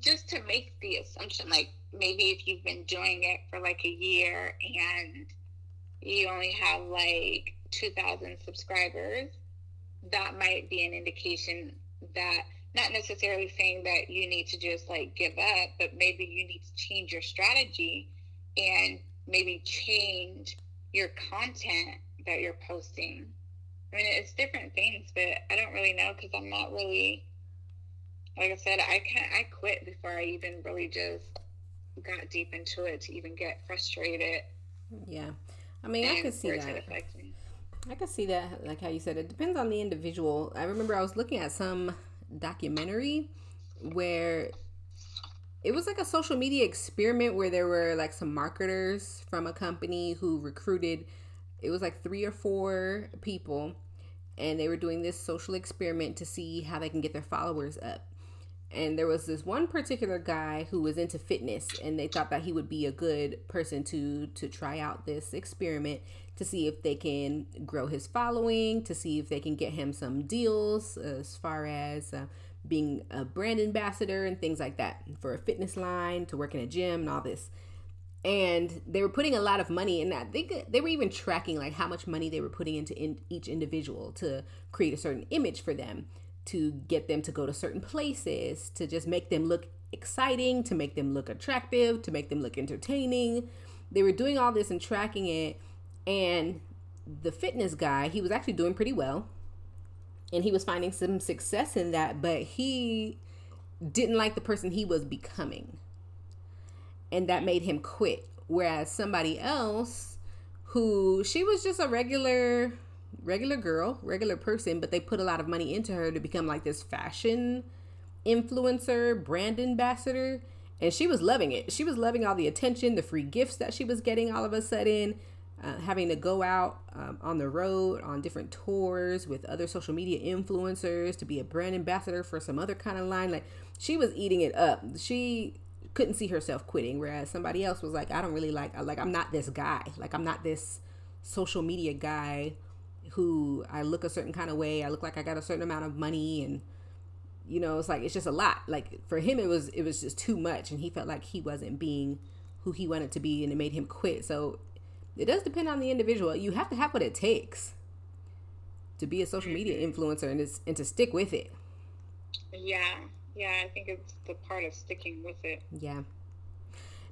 just to make the assumption, like maybe if you've been doing it for like a year and you only have like 2,000 subscribers, that might be an indication that not necessarily saying that you need to just like give up, but maybe you need to change your strategy and maybe change your content that you're posting. I mean, it's different things, but I don't really know because I'm not really, like I said, I can't, I quit before I even really just got deep into it to even get frustrated. Yeah. I mean, I could see that. I can see that, like how you said, it depends on the individual. I remember I was looking at some documentary where it was like a social media experiment where there were like some marketers from a company who recruited, it was like three or four people, and they were doing this social experiment to see how they can get their followers up and there was this one particular guy who was into fitness and they thought that he would be a good person to to try out this experiment to see if they can grow his following to see if they can get him some deals as far as uh, being a brand ambassador and things like that for a fitness line to work in a gym and all this and they were putting a lot of money in that they they were even tracking like how much money they were putting into in each individual to create a certain image for them to get them to go to certain places, to just make them look exciting, to make them look attractive, to make them look entertaining. They were doing all this and tracking it. And the fitness guy, he was actually doing pretty well. And he was finding some success in that, but he didn't like the person he was becoming. And that made him quit. Whereas somebody else who she was just a regular regular girl, regular person, but they put a lot of money into her to become like this fashion influencer, brand ambassador. And she was loving it. She was loving all the attention, the free gifts that she was getting all of a sudden. Uh, having to go out um, on the road on different tours with other social media influencers to be a brand ambassador for some other kind of line. Like she was eating it up. She couldn't see herself quitting, whereas somebody else was like, I don't really like, like I'm not this guy. Like I'm not this social media guy who I look a certain kind of way. I look like I got a certain amount of money and you know, it's like it's just a lot. Like for him it was it was just too much and he felt like he wasn't being who he wanted to be and it made him quit. So it does depend on the individual. You have to have what it takes to be a social media mm-hmm. influencer and, and to stick with it. Yeah. Yeah, I think it's the part of sticking with it. Yeah.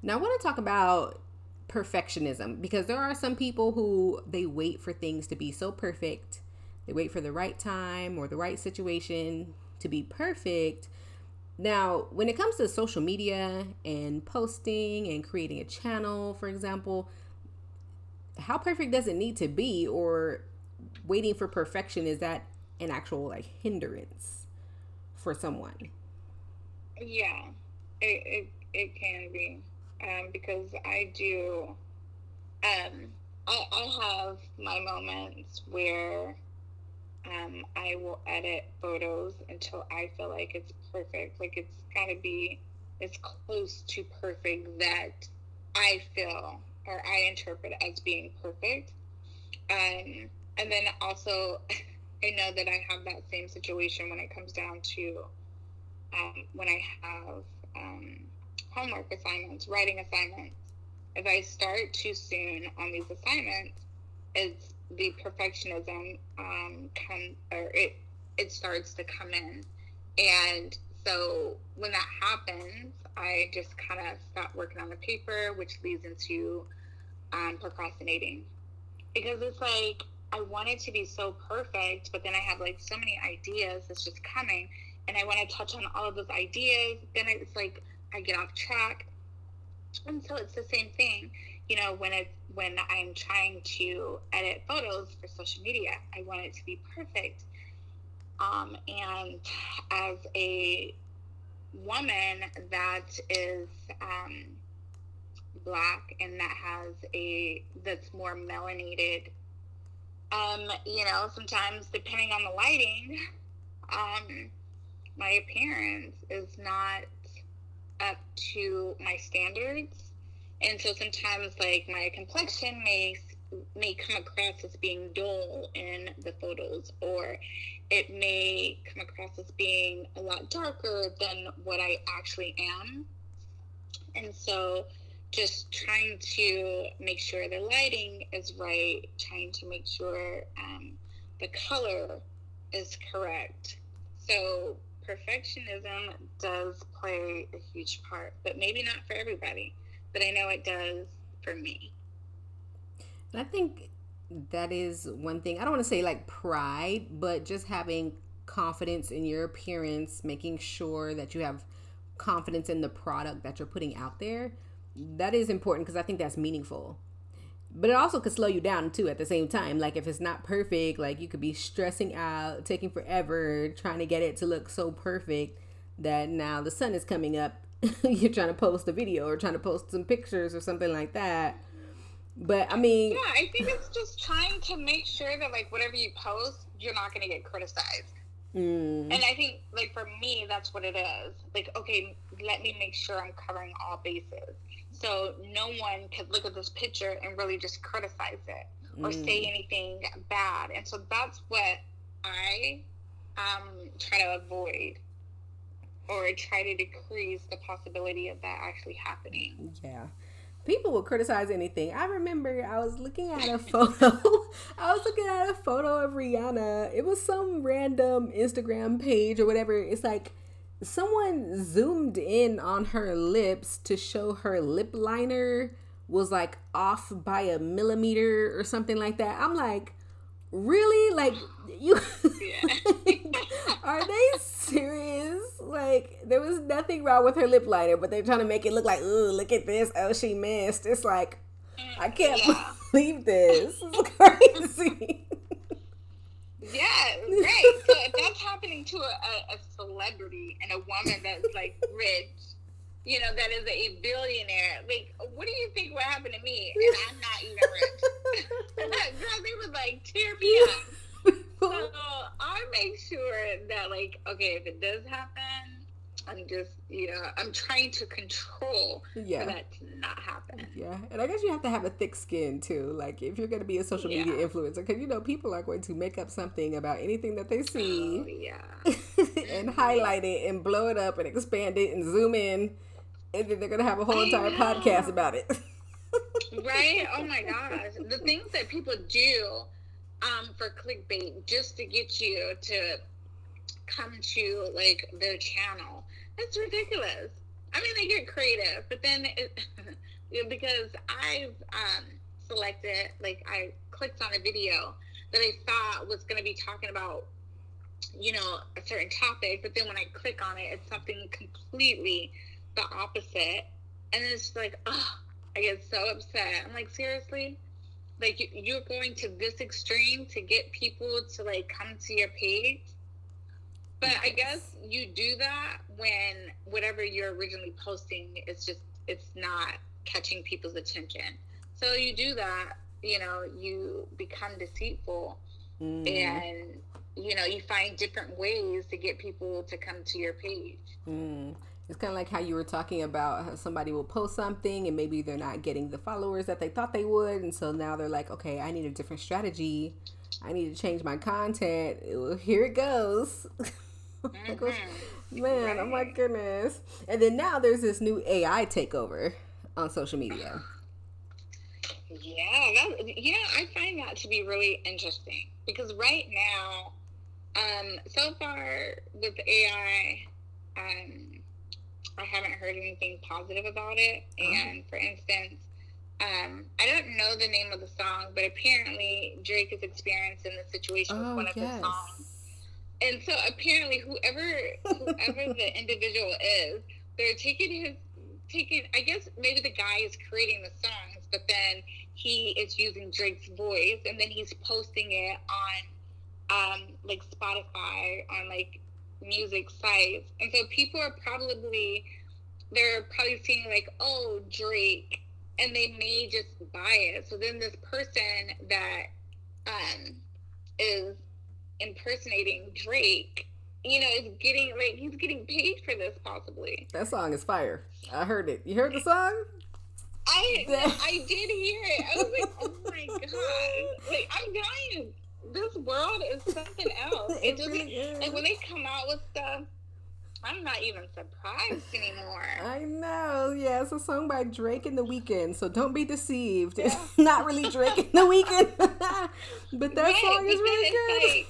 Now I want to talk about perfectionism because there are some people who they wait for things to be so perfect. They wait for the right time or the right situation to be perfect. Now, when it comes to social media and posting and creating a channel, for example, how perfect does it need to be or waiting for perfection is that an actual like hindrance for someone? Yeah, it, it, it can be um, because I do. Um, I, I have my moments where um, I will edit photos until I feel like it's perfect. Like it's got to be as close to perfect that I feel or I interpret as being perfect. Um, and then also, <laughs> I know that I have that same situation when it comes down to um, when I have um, homework assignments, writing assignments. If I start too soon on these assignments, it's the perfectionism um, come or it it starts to come in, and so when that happens, I just kind of stop working on the paper, which leads into um, procrastinating because it's like I want it to be so perfect, but then I have like so many ideas that's just coming, and I want to touch on all of those ideas. Then it's like I get off track. And so it's the same thing, you know, when it's when I'm trying to edit photos for social media, I want it to be perfect. Um, and as a woman that is um, black and that has a that's more melanated, um, you know, sometimes depending on the lighting, um, my appearance is not up to my standards. And so sometimes like my complexion may may come across as being dull in the photos or it may come across as being a lot darker than what I actually am. And so just trying to make sure the lighting is right, trying to make sure um, the color is correct. So perfectionism does play a huge part, but maybe not for everybody. But I know it does for me. And I think that is one thing. I don't want to say like pride, but just having confidence in your appearance, making sure that you have confidence in the product that you're putting out there. That is important because I think that's meaningful but it also could slow you down too at the same time like if it's not perfect like you could be stressing out taking forever trying to get it to look so perfect that now the sun is coming up <laughs> you're trying to post a video or trying to post some pictures or something like that but i mean yeah i think it's just trying to make sure that like whatever you post you're not going to get criticized mm. and i think like for me that's what it is like okay let me make sure i'm covering all bases so no one could look at this picture and really just criticize it or mm. say anything bad. And so that's what I um, try to avoid or try to decrease the possibility of that actually happening. Yeah. People will criticize anything. I remember I was looking at a <laughs> photo. I was looking at a photo of Rihanna. It was some random Instagram page or whatever. It's like someone zoomed in on her lips to show her lip liner was like off by a millimeter or something like that. I'm like, really? Like you <laughs> <laughs> Are they serious? Like there was nothing wrong with her lip liner, but they're trying to make it look like, "Ooh, look at this. Oh, she missed." It's like I can't yeah. believe this. It's <laughs> crazy. Yeah, right. so if that's happening to a, a, a, celebrity and a woman that's like rich, you know, that is a billionaire. Like, what do you think would happen to me? And I'm not even rich. <laughs> Girl, they would like tear me up. So <laughs> I make sure that, like, okay, if it does happen, I'm just, you know, I'm trying to control yeah. for that to not happen. Yeah, and I guess you have to have a thick skin too. Like if you're going to be a social yeah. media influencer, because you know people are going to make up something about anything that they see, oh, yeah, <laughs> and mm-hmm. highlight it and blow it up and expand it and zoom in, and then they're going to have a whole entire podcast about it. <laughs> right? Oh my gosh, the things that people do um, for clickbait just to get you to come to like their channel. It's ridiculous. I mean, they get creative, but then it, <laughs> because I've um, selected, like, I clicked on a video that I thought was going to be talking about, you know, a certain topic, but then when I click on it, it's something completely the opposite. And it's like, oh, I get so upset. I'm like, seriously? Like, you're going to this extreme to get people to, like, come to your page? But I guess you do that when whatever you're originally posting is just it's not catching people's attention. So you do that, you know, you become deceitful mm. and you know, you find different ways to get people to come to your page. Mm. It's kind of like how you were talking about how somebody will post something and maybe they're not getting the followers that they thought they would. And so now they're like, okay, I need a different strategy. I need to change my content. Well, here it goes. <laughs> Mm-hmm. Man, oh my goodness. And then now there's this new AI takeover on social media. Yeah, that, yeah, I find that to be really interesting because right now, um, so far with AI, um, I haven't heard anything positive about it. Oh. And for instance, um, I don't know the name of the song, but apparently Drake is experiencing the situation with oh, one of yes. his songs and so apparently whoever whoever <laughs> the individual is, they're taking his taking I guess maybe the guy is creating the songs, but then he is using Drake's voice and then he's posting it on um like Spotify on like music sites. And so people are probably they're probably seeing like, oh Drake and they may just buy it. So then this person that um is impersonating Drake, you know, is getting like he's getting paid for this possibly. That song is fire. I heard it. You heard the song? I <laughs> I did hear it. I was like, oh my god! Like I'm dying. This world is something else. <laughs> It, it really like when they come out with stuff. I'm not even surprised anymore. <laughs> I know. Yeah, it's a song by Drake and the Weeknd, so don't be deceived. Yeah. It's <laughs> not really Drake and the Weeknd, but that right, song is really good.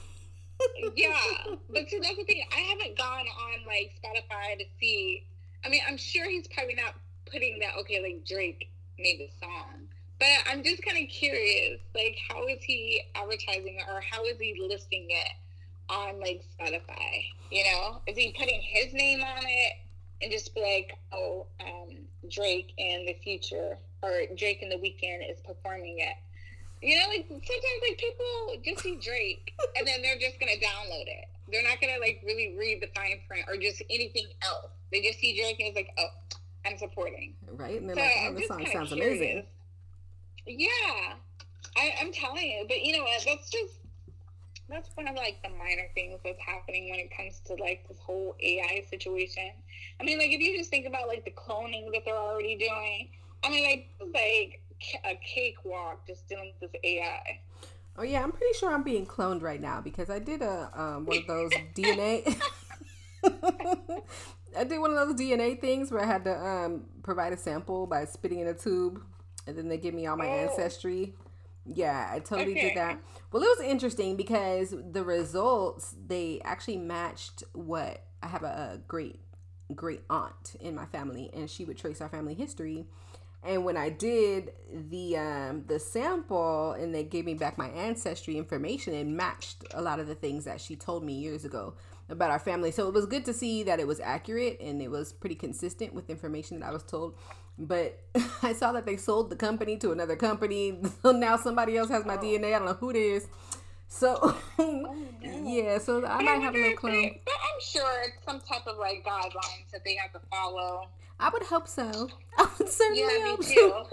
Like, yeah, but see, that's the thing. I haven't gone on like Spotify to see. I mean, I'm sure he's probably not putting that. Okay, like Drake made the song, but I'm just kind of curious. Like, how is he advertising or how is he listing it on like Spotify? You know, is he putting his name on it and just be like, oh, um, Drake in the future, or Drake in the Weeknd is performing it? You know, like sometimes like people just see Drake <laughs> and then they're just gonna download it. They're not gonna like really read the fine print or just anything else. They just see Drake and it's like, oh, I'm supporting. Right, and then so like, oh, this song sounds curious. amazing. Yeah, I, I'm telling you, but you know what? That's just that's one of like the minor things that's happening when it comes to like this whole AI situation. I mean, like if you just think about like the cloning that they're already doing. I mean, like like a cakewalk just dealing with this AI. Oh yeah, I'm pretty sure I'm being cloned right now because I did a um, one of those <laughs> DNA. <laughs> I did one of those DNA things where I had to um, provide a sample by spitting in a tube, and then they give me all my oh. ancestry. Yeah, I totally okay. did that. Well, it was interesting because the results they actually matched what I have a, great great aunt in my family, and she would trace our family history and when I did the um, the sample and they gave me back my ancestry information, it matched a lot of the things that she told me years ago about our family. So it was good to see that it was accurate and it was pretty consistent with information that I was told. But <laughs> I saw that they sold the company to another company. <laughs> So now somebody else has my oh. DNA. I don't know who it is. So oh, <laughs> yeah, so I might have a little clone. But I'm sure it's some type of like guidelines that they have to follow. I would hope so. I would certainly yeah, hope me so.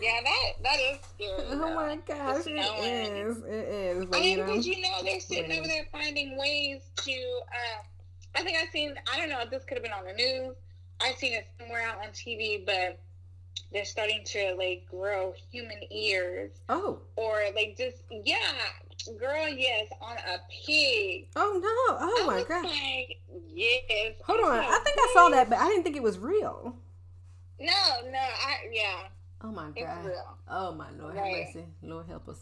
yeah, that that is scary. Oh though. my gosh, it is. It is. But, I mean, you know, did you know they're sitting over there finding ways to? Uh, I think I've seen. I don't know if this could have been on the news. I've seen it somewhere out on TV, but they're starting to like grow human ears. Oh. Or like just yeah, girl, yes, on a pig. Oh no! Oh I my god! Like, yes. Hold on, I think I saw that, but I didn't think it was real. No, no, I yeah. Oh my god! Oh my Lord, right. mercy, Lord help us.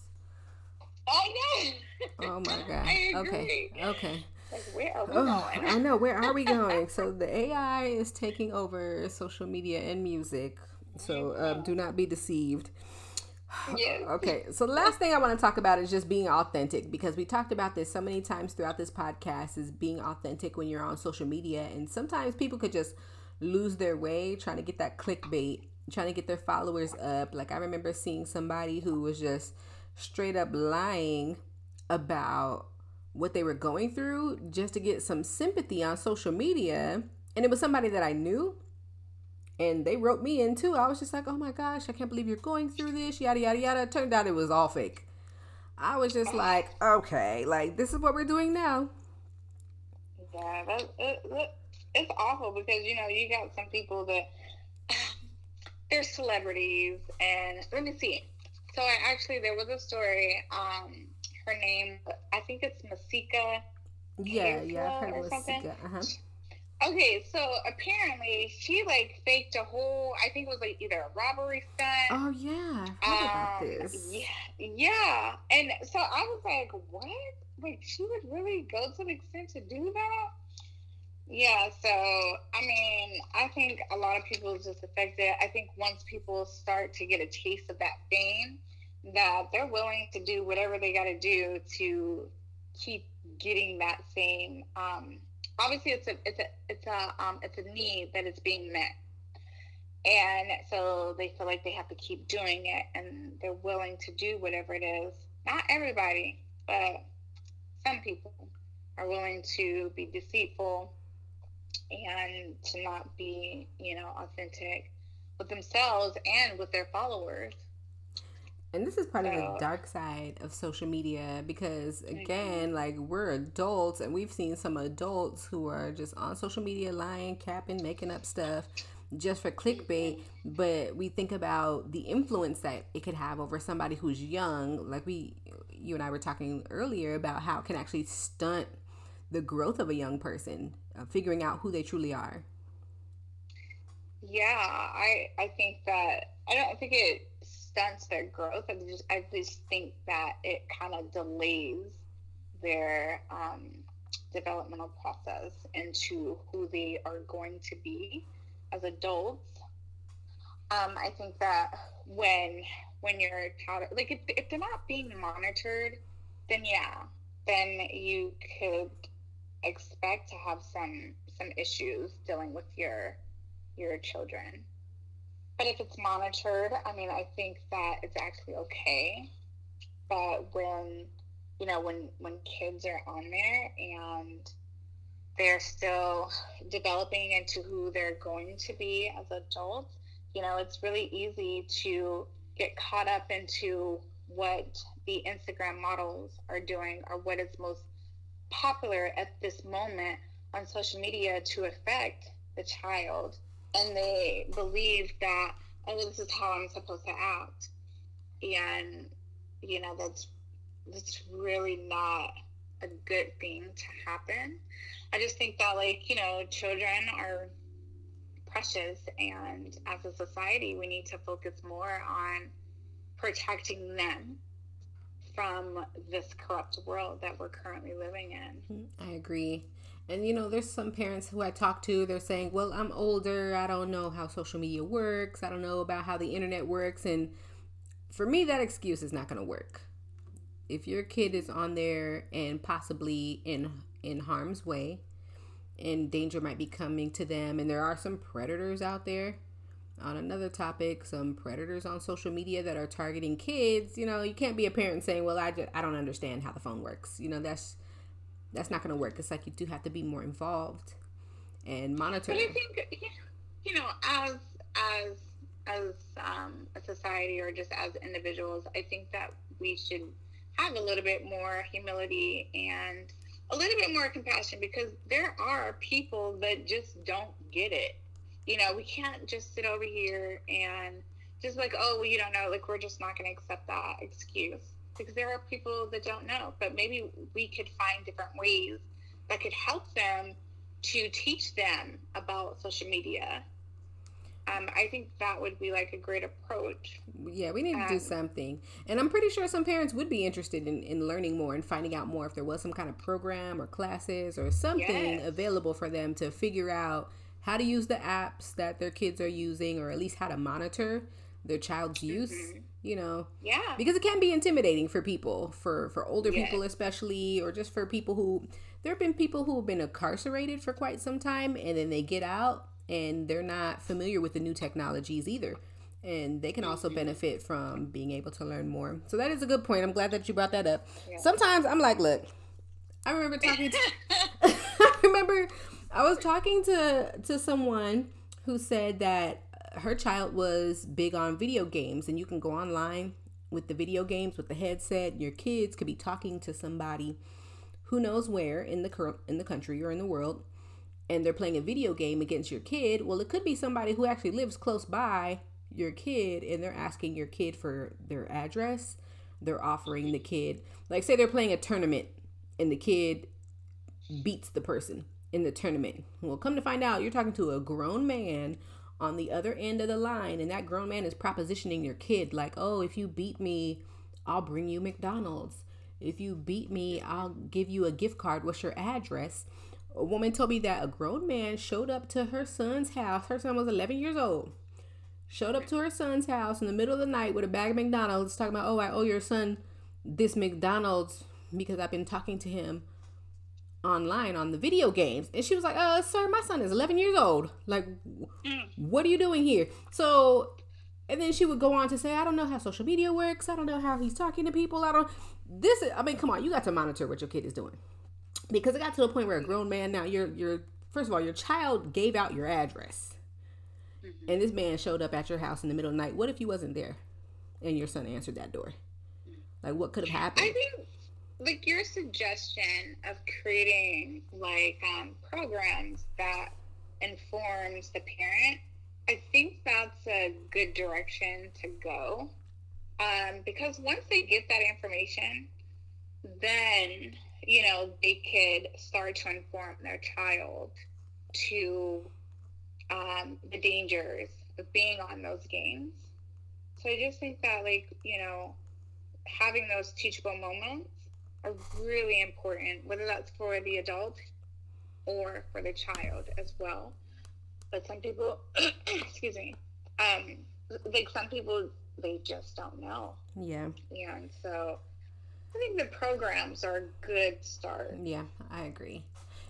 Oh yeah. oh my <laughs> god. Okay. Okay. Like, where are we oh, going? I know. Where are we <laughs> going? so the AI is taking over social media and music. So um, do not be deceived. <sighs> Yes. Okay, so the last thing I want to talk about is just being authentic because we talked about this so many times throughout this podcast is being authentic when you're on social media. And sometimes people could just lose their way trying to get that clickbait, trying to get their followers up. Like I remember seeing somebody who was just straight up lying about what they were going through just to get some sympathy on social media. And it was somebody that I knew and they wrote me in too. I was just like, oh my gosh, I can't believe you're going through this, yada, yada, yada. It turned out it was all fake. I was just like, okay, like this is what we're doing now. Yeah, that, it, it, it's awful because, you know, you got some people that <laughs> they're celebrities. And let me see. So I actually, there was a story. Um, her name, I think it's Masika. Yeah, yeah, I've heard of Masika. Uh-huh Okay, so apparently she like faked a whole. I think it was like either a robbery stunt. Oh yeah, I heard um, about this. Yeah, yeah, and so I was like, what? Like she would really go to the extent to do that? Yeah, so I mean, I think a lot of people just affected. I think once people start to get a taste of that fame, that they're willing to do whatever they got to do to keep getting that same. Um, obviously it's a it's a it's a um it's a need that is being met and so they feel like they have to keep doing it and they're willing to do whatever it is not everybody but some people are willing to be deceitful and to not be you know authentic with themselves and with their followers and this is part of the dark side of social media because again, like we're adults and we've seen some adults who are just on social media lying, capping, making up stuff just for clickbait, but we think about the influence that it could have over somebody who's young, like we you and I were talking earlier about how it can actually stunt the growth of a young person, uh, figuring out who they truly are. Yeah, I I think that I don't think it stunts their growth. I just I just think that it kind of delays their um, developmental process into who they are going to be as adults. Um, I think that when when you're taught, like if, if they're not being monitored, then yeah, then you could expect to have some some issues dealing with your your children. But if it's monitored, I mean, I think that it's actually okay. But when, you know, when when kids are on there and they're still developing into who they're going to be as adults, you know, it's really easy to get caught up into what the Instagram models are doing or what is most popular at this moment on social media to affect the child and they believe that oh this is how i'm supposed to act. And you know that's that's really not a good thing to happen. I just think that like you know children are precious and as a society we need to focus more on protecting them from this corrupt world that we're currently living in. I agree and you know, there's some parents who I talk to, they're saying, Well, I'm older. I don't know how social media works. I don't know about how the internet works. And for me, that excuse is not going to work. If your kid is on there and possibly in in harm's way, and danger might be coming to them, and there are some predators out there, on another topic, some predators on social media that are targeting kids. You know, you can't be a parent saying, "Well, I just, I don't understand how the phone works." You know, that's that's not going to work. It's like you do have to be more involved and monitor. But I think you know, as as as um, a society or just as individuals, I think that we should have a little bit more humility and a little bit more compassion because there are people that just don't get it. You know, we can't just sit over here and just like, oh, well, you don't know, like we're just not going to accept that excuse because there are people that don't know. But maybe we could find different ways that could help them to teach them about social media um, I think that would be like a great approach. Yeah, we need to um, do something. And I'm pretty sure some parents would be interested in, in learning more and finding out more if there was some kind of program or classes or something yes. available for them to figure out how to use the apps that their kids are using or at least how to monitor their child's use. You know, yeah, because it can be intimidating for people, for for older yes. people especially, or just for people who there have been people who have been incarcerated for quite some time and then they get out and they're not familiar with the new technologies either and they can also mm-hmm. benefit from being able to learn more so that is a good point i'm glad that you brought that up yeah. sometimes i'm like look i remember talking to <laughs> i remember i was talking to to someone who said that her child was big on video games and you can go online with the video games with the headset your kids could be talking to somebody who knows where in the current in the country or in the world and they're playing a video game against your kid, well, it could be somebody who actually lives close by your kid and they're asking your kid for their address. They're offering the kid, like, say they're playing a tournament and the kid beats the person in the tournament. Well, come to find out, you're talking to a grown man on the other end of the line, and that grown man is propositioning your kid, like, oh, if you beat me, I'll bring you McDonald's. If you beat me, I'll give you a gift card. What's your address? A woman told me that a grown man showed up to her son's house. Her son was 11 years old. Showed up to her son's house in the middle of the night with a bag of McDonald's, talking about, oh, I owe your son this McDonald's because I've been talking to him online on the video games. And she was like, uh, sir, my son is 11 years old. Like, what are you doing here? So, and then she would go on to say, I don't know how social media works. I don't know how he's talking to people. I don't, this, is, I mean, come on, you got to monitor what your kid is doing because it got to the point where a grown man now you're you're first of all your child gave out your address mm-hmm. and this man showed up at your house in the middle of the night what if you wasn't there and your son answered that door like what could have happened i think like your suggestion of creating like um, programs that informs the parent i think that's a good direction to go um, because once they get that information then you know, they could start to inform their child to um, the dangers of being on those games. So I just think that, like, you know, having those teachable moments are really important, whether that's for the adult or for the child as well. But some people, <clears throat> excuse me, um, like some people, they just don't know. Yeah. And so I think the programs are a good start. Yeah, I agree.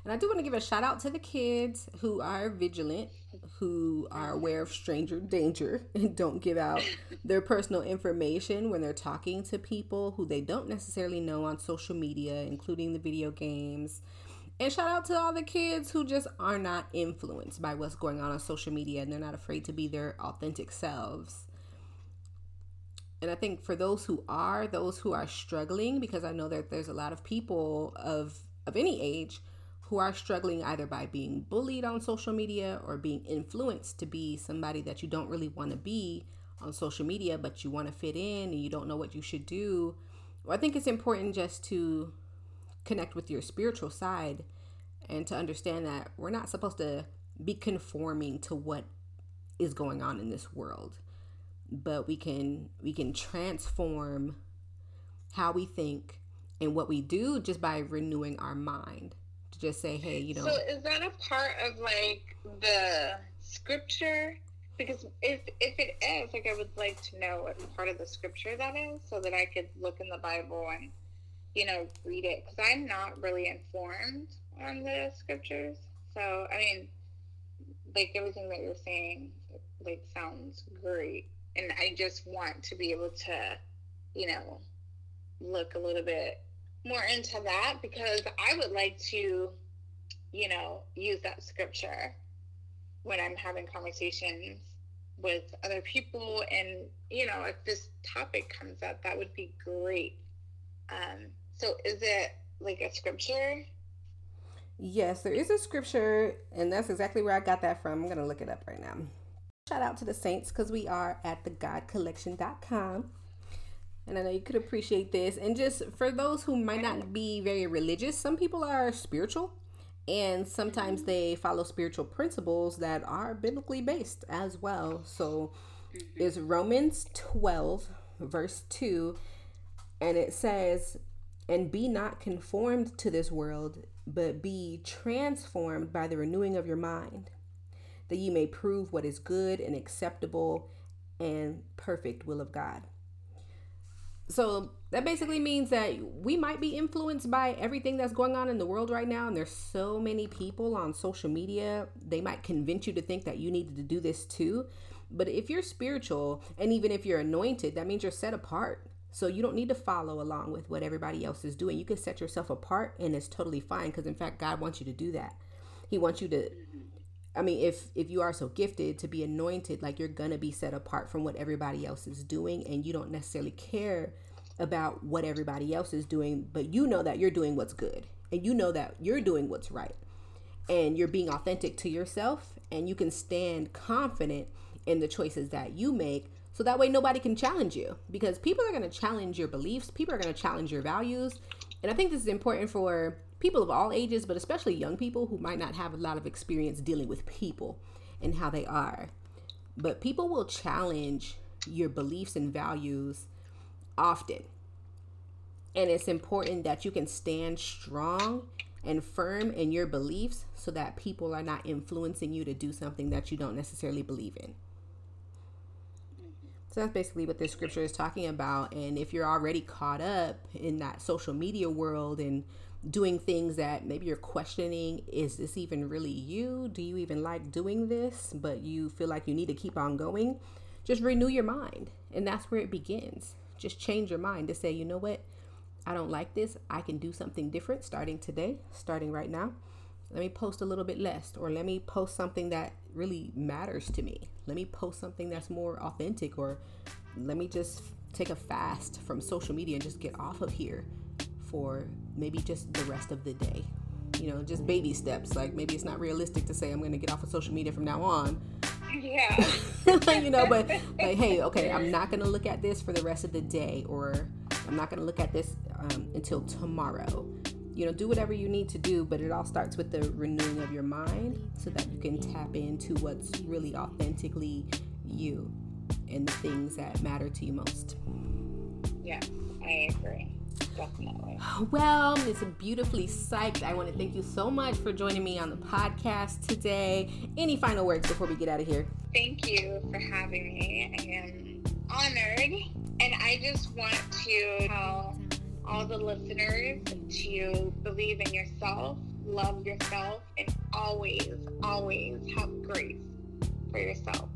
And I do want to give a shout out to the kids who are vigilant, who are aware of stranger danger, and don't give out their personal information when they're talking to people who they don't necessarily know on social media, including the video games. And shout out to all the kids who just are not influenced by what's going on on social media and they're not afraid to be their authentic selves and I think for those who are, those who are struggling, because I know that there's a lot of people of of any age who are struggling either by being bullied on social media or being influenced to be somebody that you don't really want to be on social media, but you want to fit in and you don't know what you should do. Well, I think it's important just to connect with your spiritual side and to understand that we're not supposed to be conforming to what is going on in this world but we can we can transform how we think and what we do just by renewing our mind to just say hey you know. so is that a part of like the scripture? Because if if it is like i would like to know what part of the scripture that is so that i could look in the bible and you know read it. Because i'm not really informed on the scriptures. So i mean like everything that you're saying, like sounds great, and I just want to be able to, you know, look a little bit more into that because I would like to, you know, use that scripture when I'm having conversations with other people. And you know if this topic comes up that would be great. Um so is it like a scripture? Yes there is a scripture and that's exactly where i got that from. I'm gonna look it up right now. Shout out to the saints because we are at the godcollection.com and I know you could appreciate this. And just for those who might not be very religious, some people are spiritual and sometimes they follow spiritual principles that are biblically based as well. So mm-hmm. is Romans 12 verse 2 and it says and be not conformed to this world but be transformed by the renewing of your mind that ye may prove what is good and acceptable and perfect will of God. So that basically means that we might be influenced by everything that's going on in the world right now. And there's so many people on social media, they might convince you to think that you needed to do this too. But if you're spiritual and even if you're anointed, that means you're set apart. So you don't need to follow along with what everybody else is doing. You can set yourself apart and it's totally fine because in fact God wants you to do that. He wants you to I mean if if you are so gifted to be anointed, like you're to be set apart from what everybody else is doing and you don't necessarily care about what everybody else is doing, but you know that you're doing what's good and you know that you're doing what's right. And you're being authentic to yourself and you can stand confident in the choices that you make so that way nobody can challenge you because people are to challenge your beliefs, people are to challenge your values. And I think this is important for people of all ages, but especially young people who might not have a lot of experience dealing with people and how they are. But people will challenge your beliefs and values often. And it's important that you can stand strong and firm in your beliefs so that people are not influencing you to do something that you don't necessarily believe in. So that's basically what this scripture is talking about. And if you're already caught up in that social media world and doing things that maybe you're questioning, is this even really you? Do you even like doing this? But you feel like you need to keep on going, just renew your mind. And that's where it begins. Just change your mind to say, you know what? I don't like this. I can do something different starting today, starting right now. Let me post a little bit less, or let me post something that really matters to me. Let me post something that's more authentic, or let me just take a fast from social media and just get off of here for maybe just the rest of the day. You know, just baby steps. Like maybe it's not realistic to say I'm going to get off of social media from now on. Yeah. <laughs> you know, but <laughs> like, hey, okay, I'm not going to look at this for the rest of the day, or I'm not going to look at this um, until tomorrow. You know, do whatever you need to do, but it all starts with the renewing of your mind so that you can tap into what's really authentically you and the things that matter to you most. Yeah, I agree. Definitely. Well, Miss Beautifully Psyched, I want to thank you so much for joining me on the podcast today. Any final words before we get out of here? Thank you for having me. I am honored. And I just want to tell all the listeners to believe in yourself, love yourself, and always, always have grace for yourself.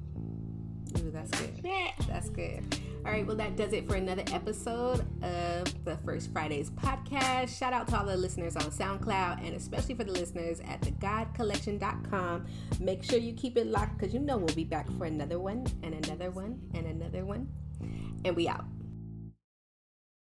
Ooh, that's good. That's good. All right, well, that does it for another episode of the First Fridays podcast. Shout out to all the listeners on SoundCloud and especially for the listeners at thegodcollection.com. Make sure you keep it locked because you know we'll be back for another one and another one and another one. And we out.